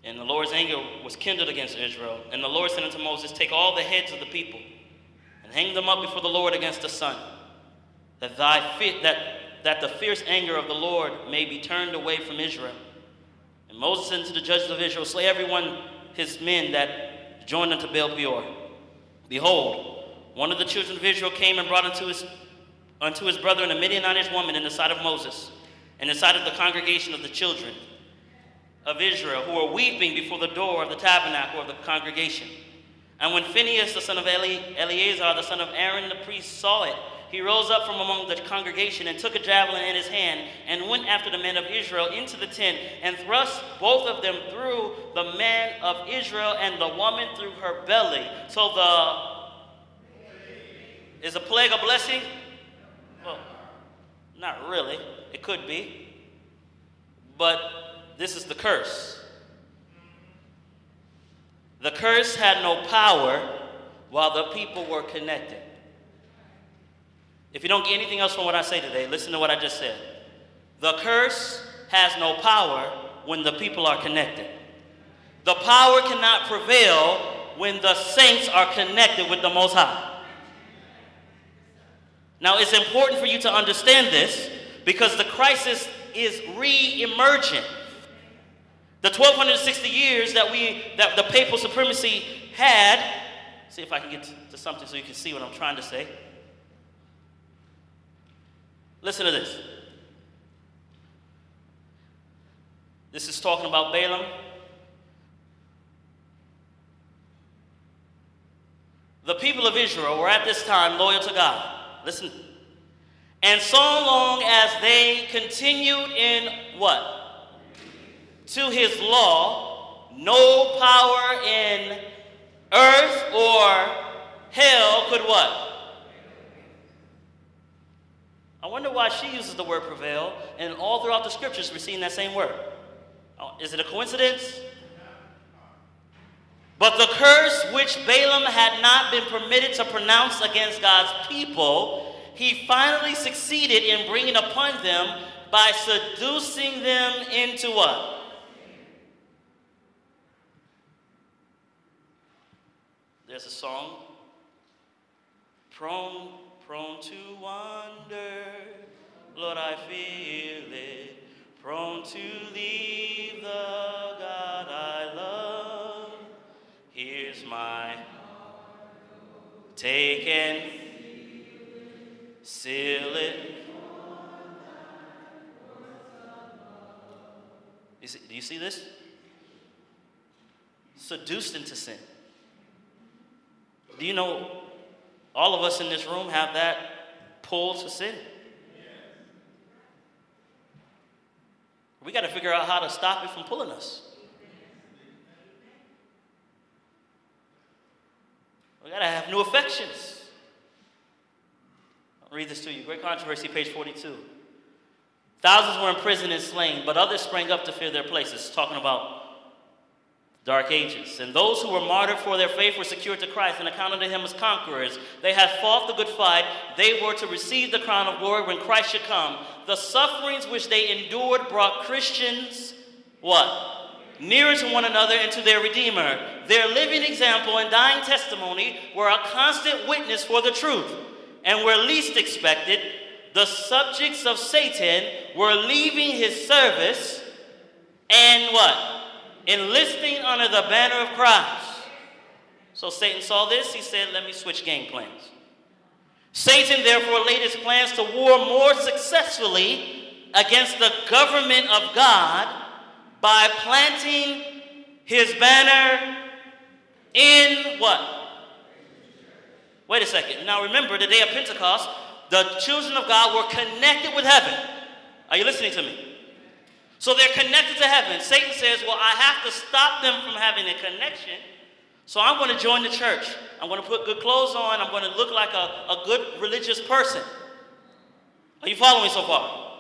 And the Lord's anger was kindled against Israel. And the Lord said unto Moses, Take all the heads of the people and hang them up before the Lord against the sun, that, thy that, that the fierce anger of the Lord may be turned away from Israel. And Moses said to the judges of Israel, Slay everyone his men that joined unto Baal Peor. Behold, one of the children of Israel came and brought unto his, unto his brethren a Midianitish woman in the sight of Moses, and in the sight of the congregation of the children of Israel, who were weeping before the door of the tabernacle of the congregation. And when Phinehas, the son of Ele- Eleazar, the son of Aaron the priest, saw it, he rose up from among the congregation and took a javelin in his hand and went after the men of Israel into the tent and thrust both of them through the man of Israel and the woman through her belly. So the is a plague a blessing? Well, not really. It could be. But this is the curse. The curse had no power while the people were connected. If you don't get anything else from what I say today, listen to what I just said. The curse has no power when the people are connected. The power cannot prevail when the saints are connected with the Most High. Now, it's important for you to understand this because the crisis is re emergent. The 1260 years that, we, that the papal supremacy had, see if I can get to something so you can see what I'm trying to say. Listen to this. This is talking about Balaam. The people of Israel were at this time loyal to God. Listen. And so long as they continued in what? To his law, no power in earth or hell could what? I wonder why she uses the word prevail, and all throughout the scriptures we're seeing that same word. Oh, is it a coincidence? But the curse which Balaam had not been permitted to pronounce against God's people, he finally succeeded in bringing upon them by seducing them into what? There's a song, prone prone to wander. Lord, I feel it, prone to leave the God I love. Here's my take and seal it. Do you see this? Seduced into sin. Do you know all of us in this room have that pull to sin. We got to figure out how to stop it from pulling us. We got to have new affections. I'll read this to you. Great controversy, page 42. Thousands were imprisoned and slain, but others sprang up to fill their places. Talking about Dark Ages. And those who were martyred for their faith were secured to Christ and accounted to him as conquerors. They had fought the good fight. They were to receive the crown of glory when Christ should come. The sufferings which they endured brought Christians, what? Nearer to one another and to their Redeemer. Their living example and dying testimony were a constant witness for the truth. And were least expected, the subjects of Satan were leaving his service and what? Enlisting under the banner of Christ. So Satan saw this, he said, Let me switch game plans. Satan therefore laid his plans to war more successfully against the government of God by planting his banner in what? Wait a second. Now remember, the day of Pentecost, the children of God were connected with heaven. Are you listening to me? So they're connected to heaven. Satan says, Well, I have to stop them from having a connection. So I'm going to join the church. I'm going to put good clothes on. I'm going to look like a, a good religious person. Are you following so far?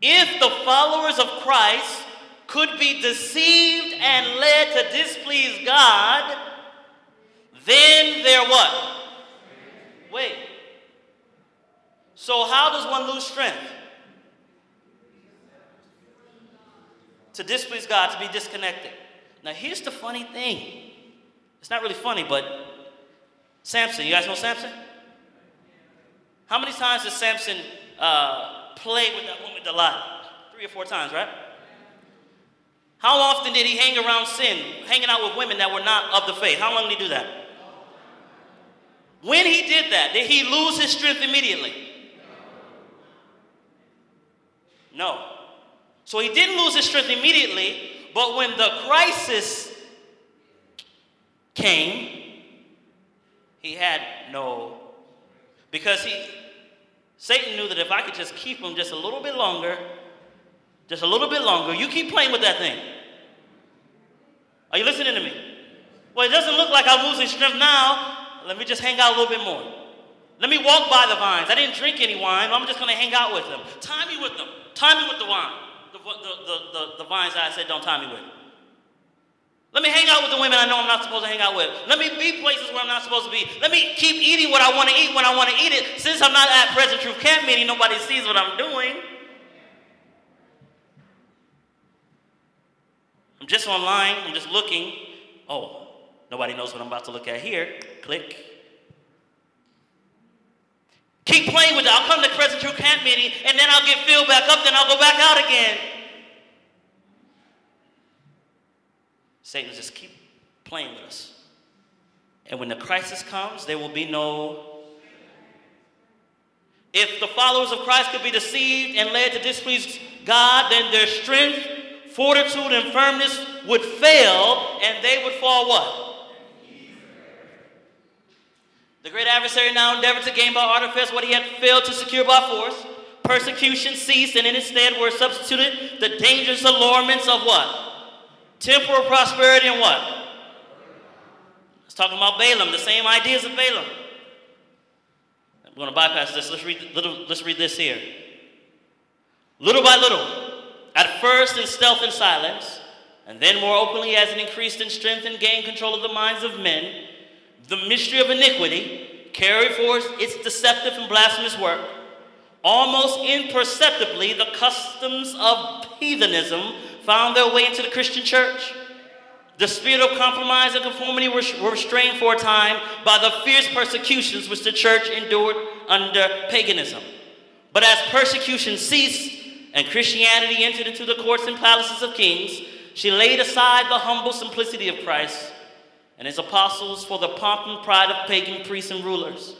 If the followers of Christ could be deceived and led to displease God, then they're what? Wait. So, how does one lose strength? To displease God, to be disconnected. Now, here's the funny thing. It's not really funny, but Samson, you guys know Samson? How many times did Samson uh, play with that woman Delilah? Three or four times, right? How often did he hang around sin, hanging out with women that were not of the faith? How long did he do that? When he did that, did he lose his strength immediately? No. So he didn't lose his strength immediately, but when the crisis came, he had no. Because he, Satan knew that if I could just keep him just a little bit longer, just a little bit longer, you keep playing with that thing. Are you listening to me? Well, it doesn't look like I'm losing strength now. Let me just hang out a little bit more. Let me walk by the vines. I didn't drink any wine. I'm just going to hang out with them. Tie me with them. Tie me with the wine. The, the, the, the, vines I said don't tie me with. Let me hang out with the women I know I'm not supposed to hang out with. Let me be places where I'm not supposed to be. Let me keep eating what I want to eat when I want to eat it. Since I'm not at Present Truth Camp meeting, nobody sees what I'm doing. I'm just online, I'm just looking. Oh, nobody knows what I'm about to look at here. Click. Keep playing with it. I'll come to Present Truth Camp meeting and then I'll get filled back up, then I'll go back out again. Satan just keep playing with us. And when the crisis comes, there will be no. If the followers of Christ could be deceived and led to displease God, then their strength fortitude and firmness would fail and they would fall what? The great adversary now endeavored to gain by artifice what he had failed to secure by force. Persecution ceased, and in its stead were substituted the dangerous allurements of what? Temporal prosperity and what? Let's talk about Balaam, the same ideas of Balaam. I'm going to bypass this. Let's read, little, let's read this here. Little by little, at first in stealth and silence, and then more openly as it increased in strength and gained control of the minds of men, the mystery of iniquity carried forth its deceptive and blasphemous work. Almost imperceptibly, the customs of heathenism found their way into the Christian church. The spirit of compromise and conformity were, restrained for a time by the fierce persecutions which the church endured under paganism. But as persecution ceased, and Christianity entered into the courts and palaces of kings, she laid aside the humble simplicity of Christ and his apostles for the pomp and pride of pagan priests and rulers.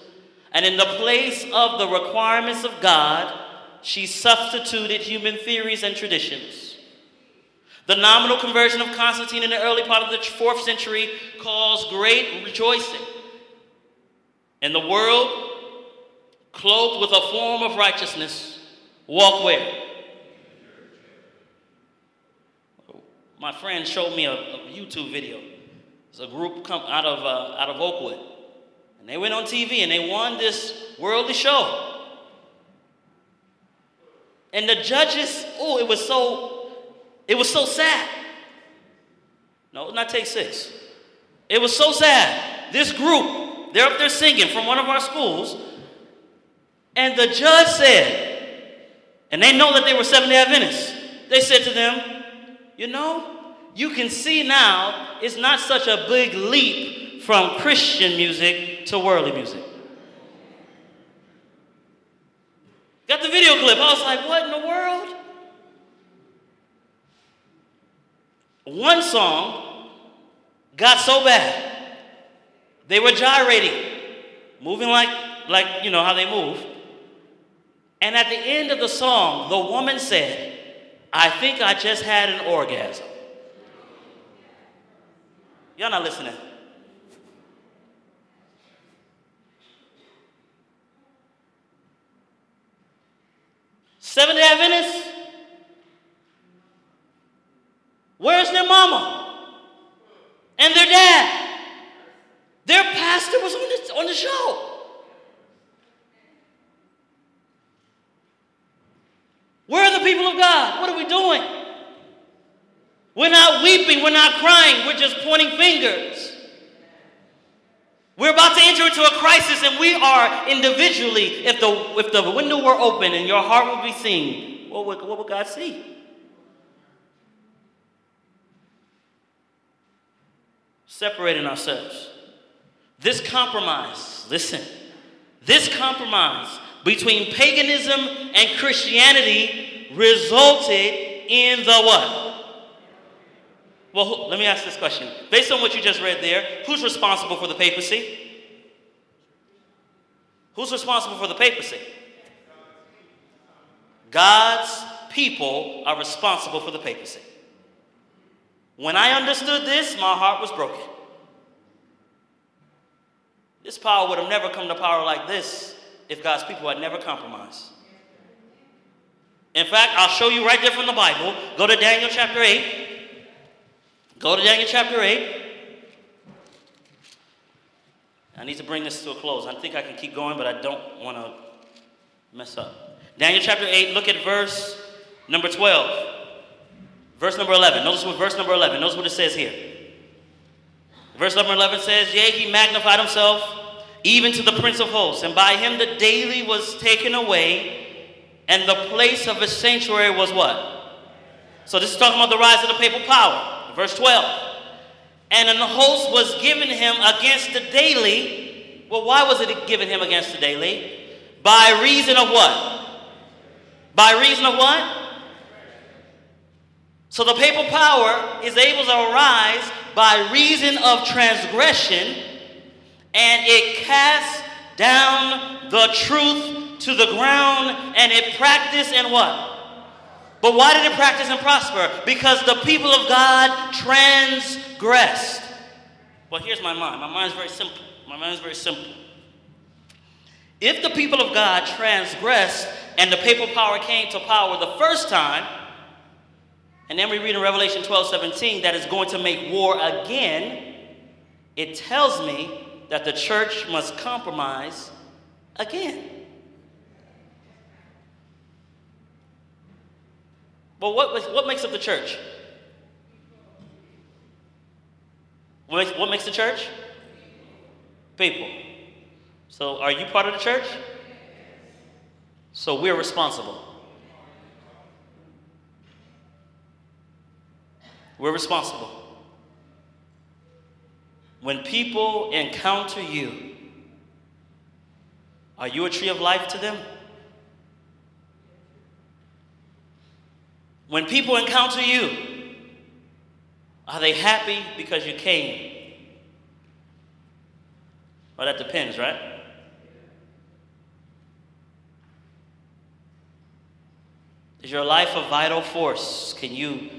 And in the place of the requirements of God, she substituted human theories and traditions. The nominal conversion of Constantine in the early part of the fourth century caused great rejoicing. And the world, clothed with a form of righteousness, walk where? my friend showed me a, a YouTube video. It's a group come out of uh, out of Oakwood, and they went on TV and they won this worldly show. And the judges, oh, it was so, it was so sad. No, not take six. It was so sad. This group, they're up there singing from one of our schools, and the judge said, and they know that they were Seventh-day Adventists. They said to them, you know, you can see now it's not such a big leap from Christian music to worldly music. Got the video clip. I was like, what in the world? One song got so bad. They were gyrating, moving like, like you know how they move. And at the end of the song, the woman said, I think I just had an orgasm. Y'all not listening. Seventh day Adventists, where's their mama and their dad? Their pastor was on the, on the show. Where are the? People of God, what are we doing? We're not weeping, we're not crying, we're just pointing fingers. We're about to enter into a crisis, and we are individually. If the, if the window were open and your heart would be seen, what would, what would God see? Separating ourselves. This compromise, listen, this compromise between paganism and Christianity resulted in the what? Well, let me ask this question. Based on what you just read there, who's responsible for the papacy? Who's responsible for the papacy? God's people are responsible for the papacy. When I understood this, my heart was broken. This power would have never come to power like this if God's people had never compromised. In fact, I'll show you right there from the Bible. Go to Daniel chapter 8. Go to Daniel chapter 8. I need to bring this to a close. I think I can keep going, but I don't want to mess up. Daniel chapter 8, look at verse number 12. Verse number 11. Notice what verse number 11. Notice what it says here. Verse number 11 says, Yea, he magnified himself even to the prince of hosts, and by him the daily was taken away, and the place of his sanctuary was what? So this is talking about the rise of the papal power. Verse 12. And an host was given him against the daily. Well, why was it given him against the daily? By reason of what? By reason of what? So the papal power is able to arise by reason of transgression, and it casts down the truth to the ground, and it practiced and what? But why did it practice and prosper? Because the people of God transgressed. Well, here's my mind. My mind is very simple. My mind is very simple. If the people of God transgressed and the papal power came to power the first time, and then we read in Revelation 12 17 that it's going to make war again, it tells me that the church must compromise again. But what, what makes up the church? What makes, what makes the church? People. So are you part of the church? So we're responsible. We're responsible. When people encounter you, are you a tree of life to them? When people encounter you, are they happy because you came? Well, that depends, right? Is your life a vital force? Can you,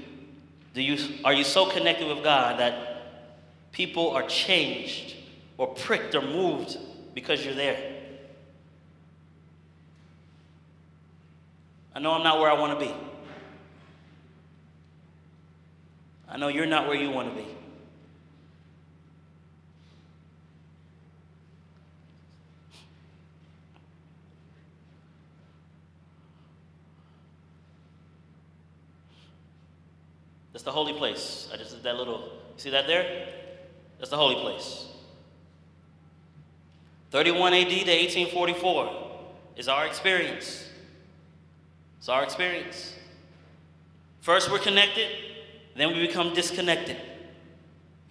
do you, are you so connected with God that people are changed or pricked or moved because you're there? I know I'm not where I want to be. I know you're not where you want to be. That's the holy place. I just did that little, see that there? That's the holy place. 31 AD to 1844 is our experience. It's our experience. First, we're connected then we become disconnected.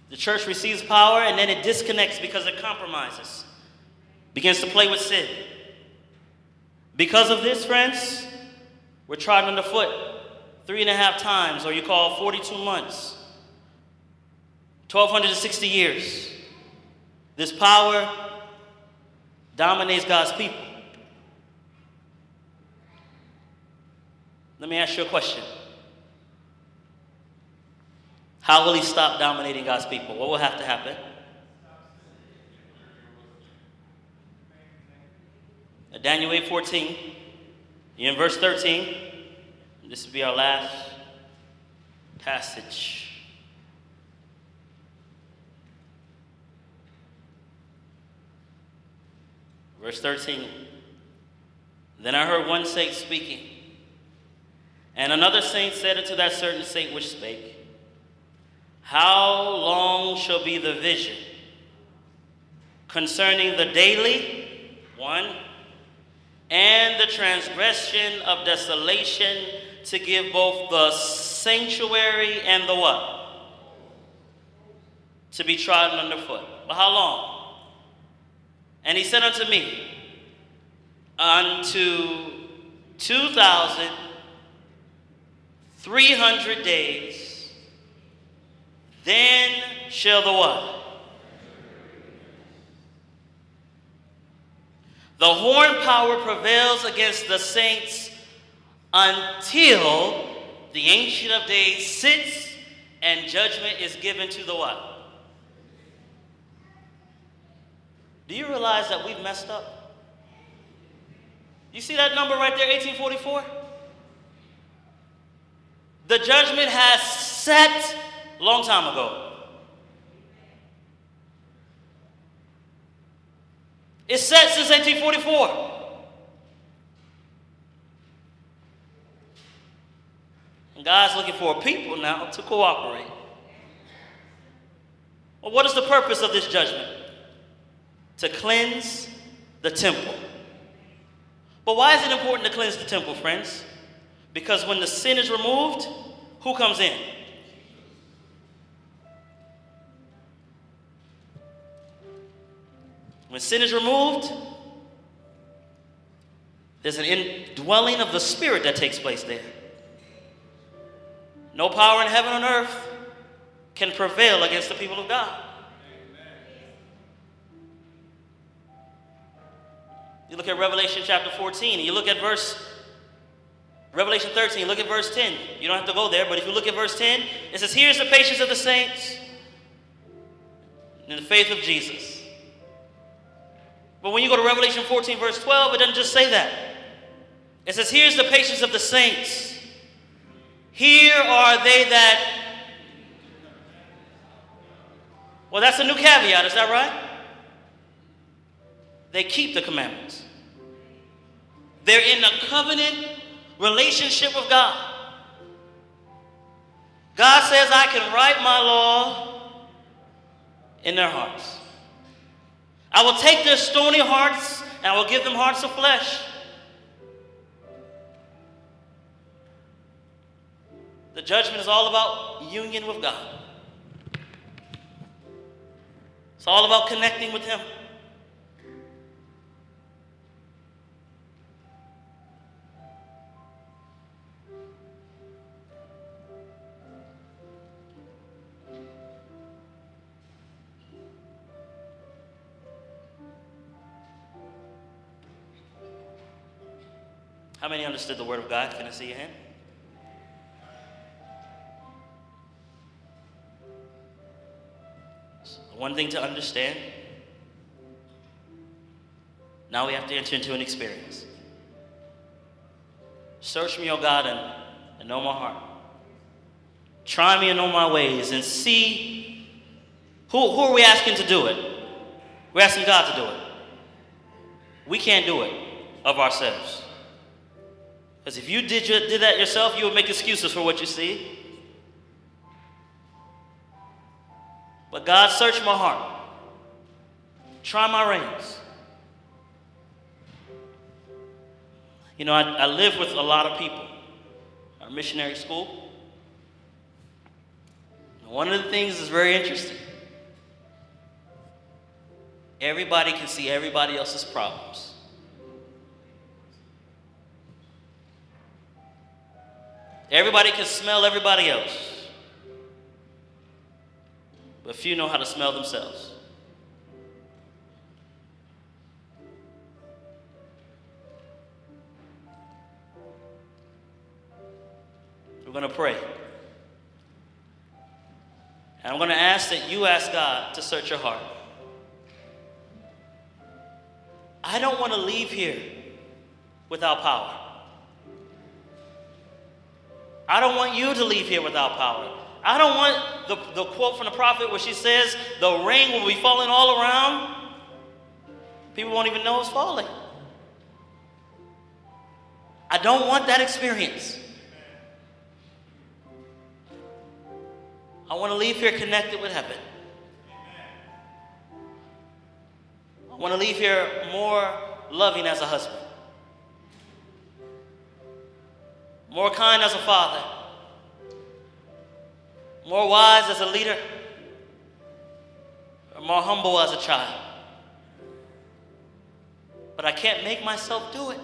The church receives power and then it disconnects because it compromises, begins to play with sin. Because of this, friends, we're trod underfoot three and a half times, or you call 42 months, 1,260 years. This power dominates God's people. Let me ask you a question. How will he stop dominating God's people? What will have to happen? Daniel 8 14, in verse 13, this will be our last passage. Verse 13. Then I heard one saint speaking, And another saint said unto that certain saint which spake, How long shall be the vision concerning the daily, one, and the transgression of desolation to give both the sanctuary and the what? To be trodden underfoot. But how long? And he said unto me, Unto 2,300 days, then shall the what? The horn power prevails against the saints until the Ancient of Days sits and judgment is given to the what? Do you realize that we've messed up? You see that number right there, 1844? The judgment has set long time ago. It's set since 1844. And God's looking for a people now to cooperate. Well, what is the purpose of this judgment? To cleanse the temple. But why is it important to cleanse the temple, friends? Because when the sin is removed, who comes in? When sin is removed, there's an indwelling of the Spirit that takes place there. No power in heaven and earth can prevail against the people of God. You look at Revelation chapter 14, and you look at verse Revelation 13, look at verse 10. You don't have to go there, but if you look at verse 10, it says, Here's the patience of the saints in the faith of Jesus. But when you go to Revelation 14, verse 12, it doesn't just say that. It says, Here's the patience of the saints. Here are they that. Well, that's a new caveat, is that right? They keep the commandments. They're in a covenant relationship with God. God says, I can write my law in their hearts. I will take their stony hearts and I will give them hearts of flesh. The judgment is all about union with God. It's all about connecting with Him. How many understood the Word of God? Can I see your hand? one thing to understand. Now we have to enter into an experience. Search me, O God, and, and know my heart. Try me and know my ways and see who, who are we asking to do it? We're asking God to do it. We can't do it of ourselves. Because if you did, did that yourself, you would make excuses for what you see. But God, search my heart. Try my reins. You know, I, I live with a lot of people. Our missionary school. One of the things that's very interesting. Everybody can see everybody else's problems. Everybody can smell everybody else, but few know how to smell themselves. We're going to pray. And I'm going to ask that you ask God to search your heart. I don't want to leave here without power. I don't want you to leave here without power. I don't want the, the quote from the prophet where she says, the rain will be falling all around. People won't even know it's falling. I don't want that experience. I want to leave here connected with heaven. I want to leave here more loving as a husband. More kind as a father, more wise as a leader, or more humble as a child. But I can't make myself do it.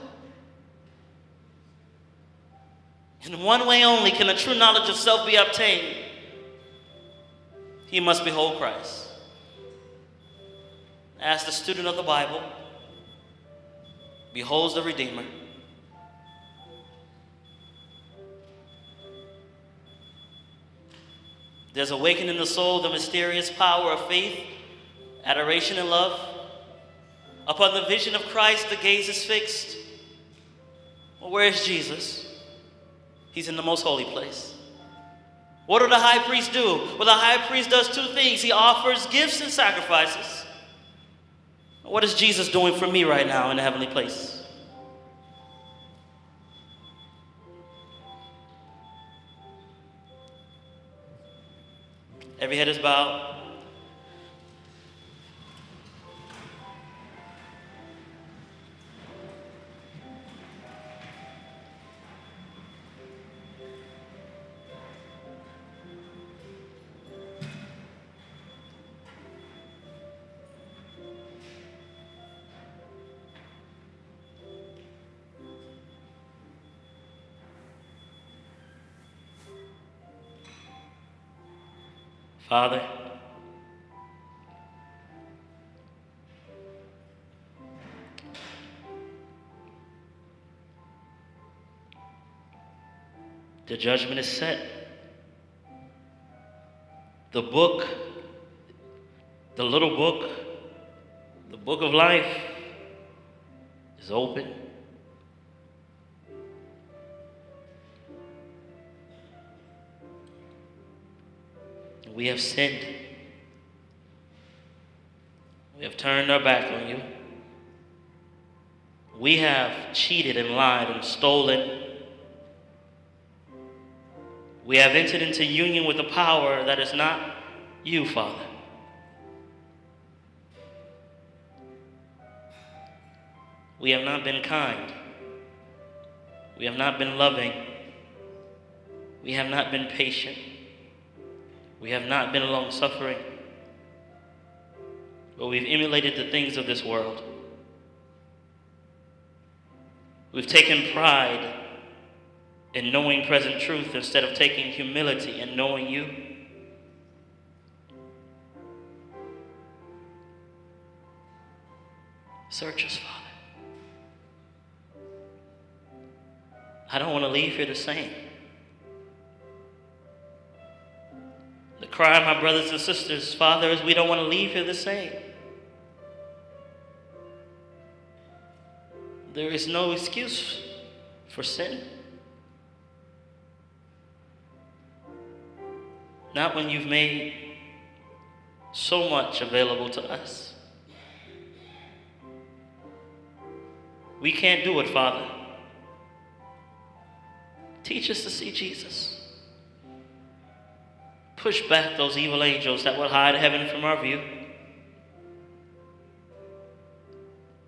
In one way only can a true knowledge of self be obtained. He must behold Christ. As the student of the Bible beholds the Redeemer, there's awakened in the soul the mysterious power of faith, adoration, and love. Upon the vision of Christ, the gaze is fixed. Well, where is Jesus? He's in the most holy place. What does the high priest do? Well, the high priest does two things he offers gifts and sacrifices. What is Jesus doing for me right now in the heavenly place? Every head is bowed. Father, the judgment is set. The book, the little book, the book of life is open. We have sinned. We have turned our back on you. We have cheated and lied and stolen. We have entered into union with a power that is not you, Father. We have not been kind. We have not been loving. We have not been patient. We have not been long suffering, but we've emulated the things of this world. We've taken pride in knowing present truth instead of taking humility in knowing you. Search us, Father. I don't want to leave here the same. Cry my brothers and sisters, Father, we don't want to leave here the same. There is no excuse for sin. Not when you've made so much available to us. We can't do it, Father. Teach us to see Jesus. Push back those evil angels that would hide heaven from our view.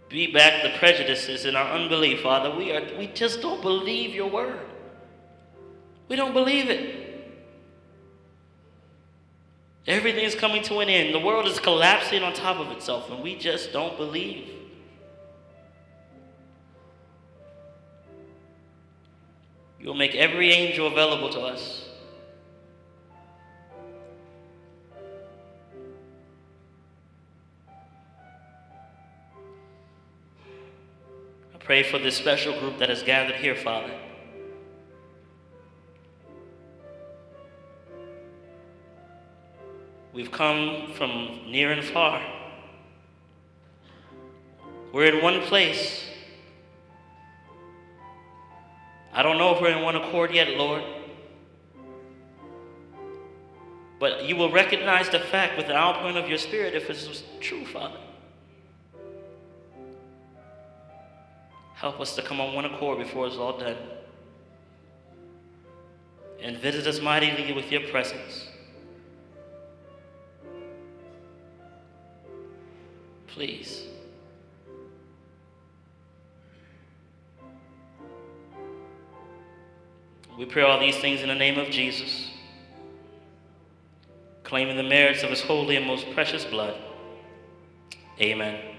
Beat back the prejudices and our unbelief, Father. We, are, we just don't believe your word. We don't believe it. Everything is coming to an end. The world is collapsing on top of itself, and we just don't believe. You'll make every angel available to us. Pray for this special group that has gathered here, Father. We've come from near and far. We're in one place. I don't know if we're in one accord yet, Lord. But you will recognize the fact with the outpouring of your Spirit if it's true, Father. Help us to come on one accord before it's all done. And visit us mightily with your presence. Please. We pray all these things in the name of Jesus, claiming the merits of his holy and most precious blood. Amen.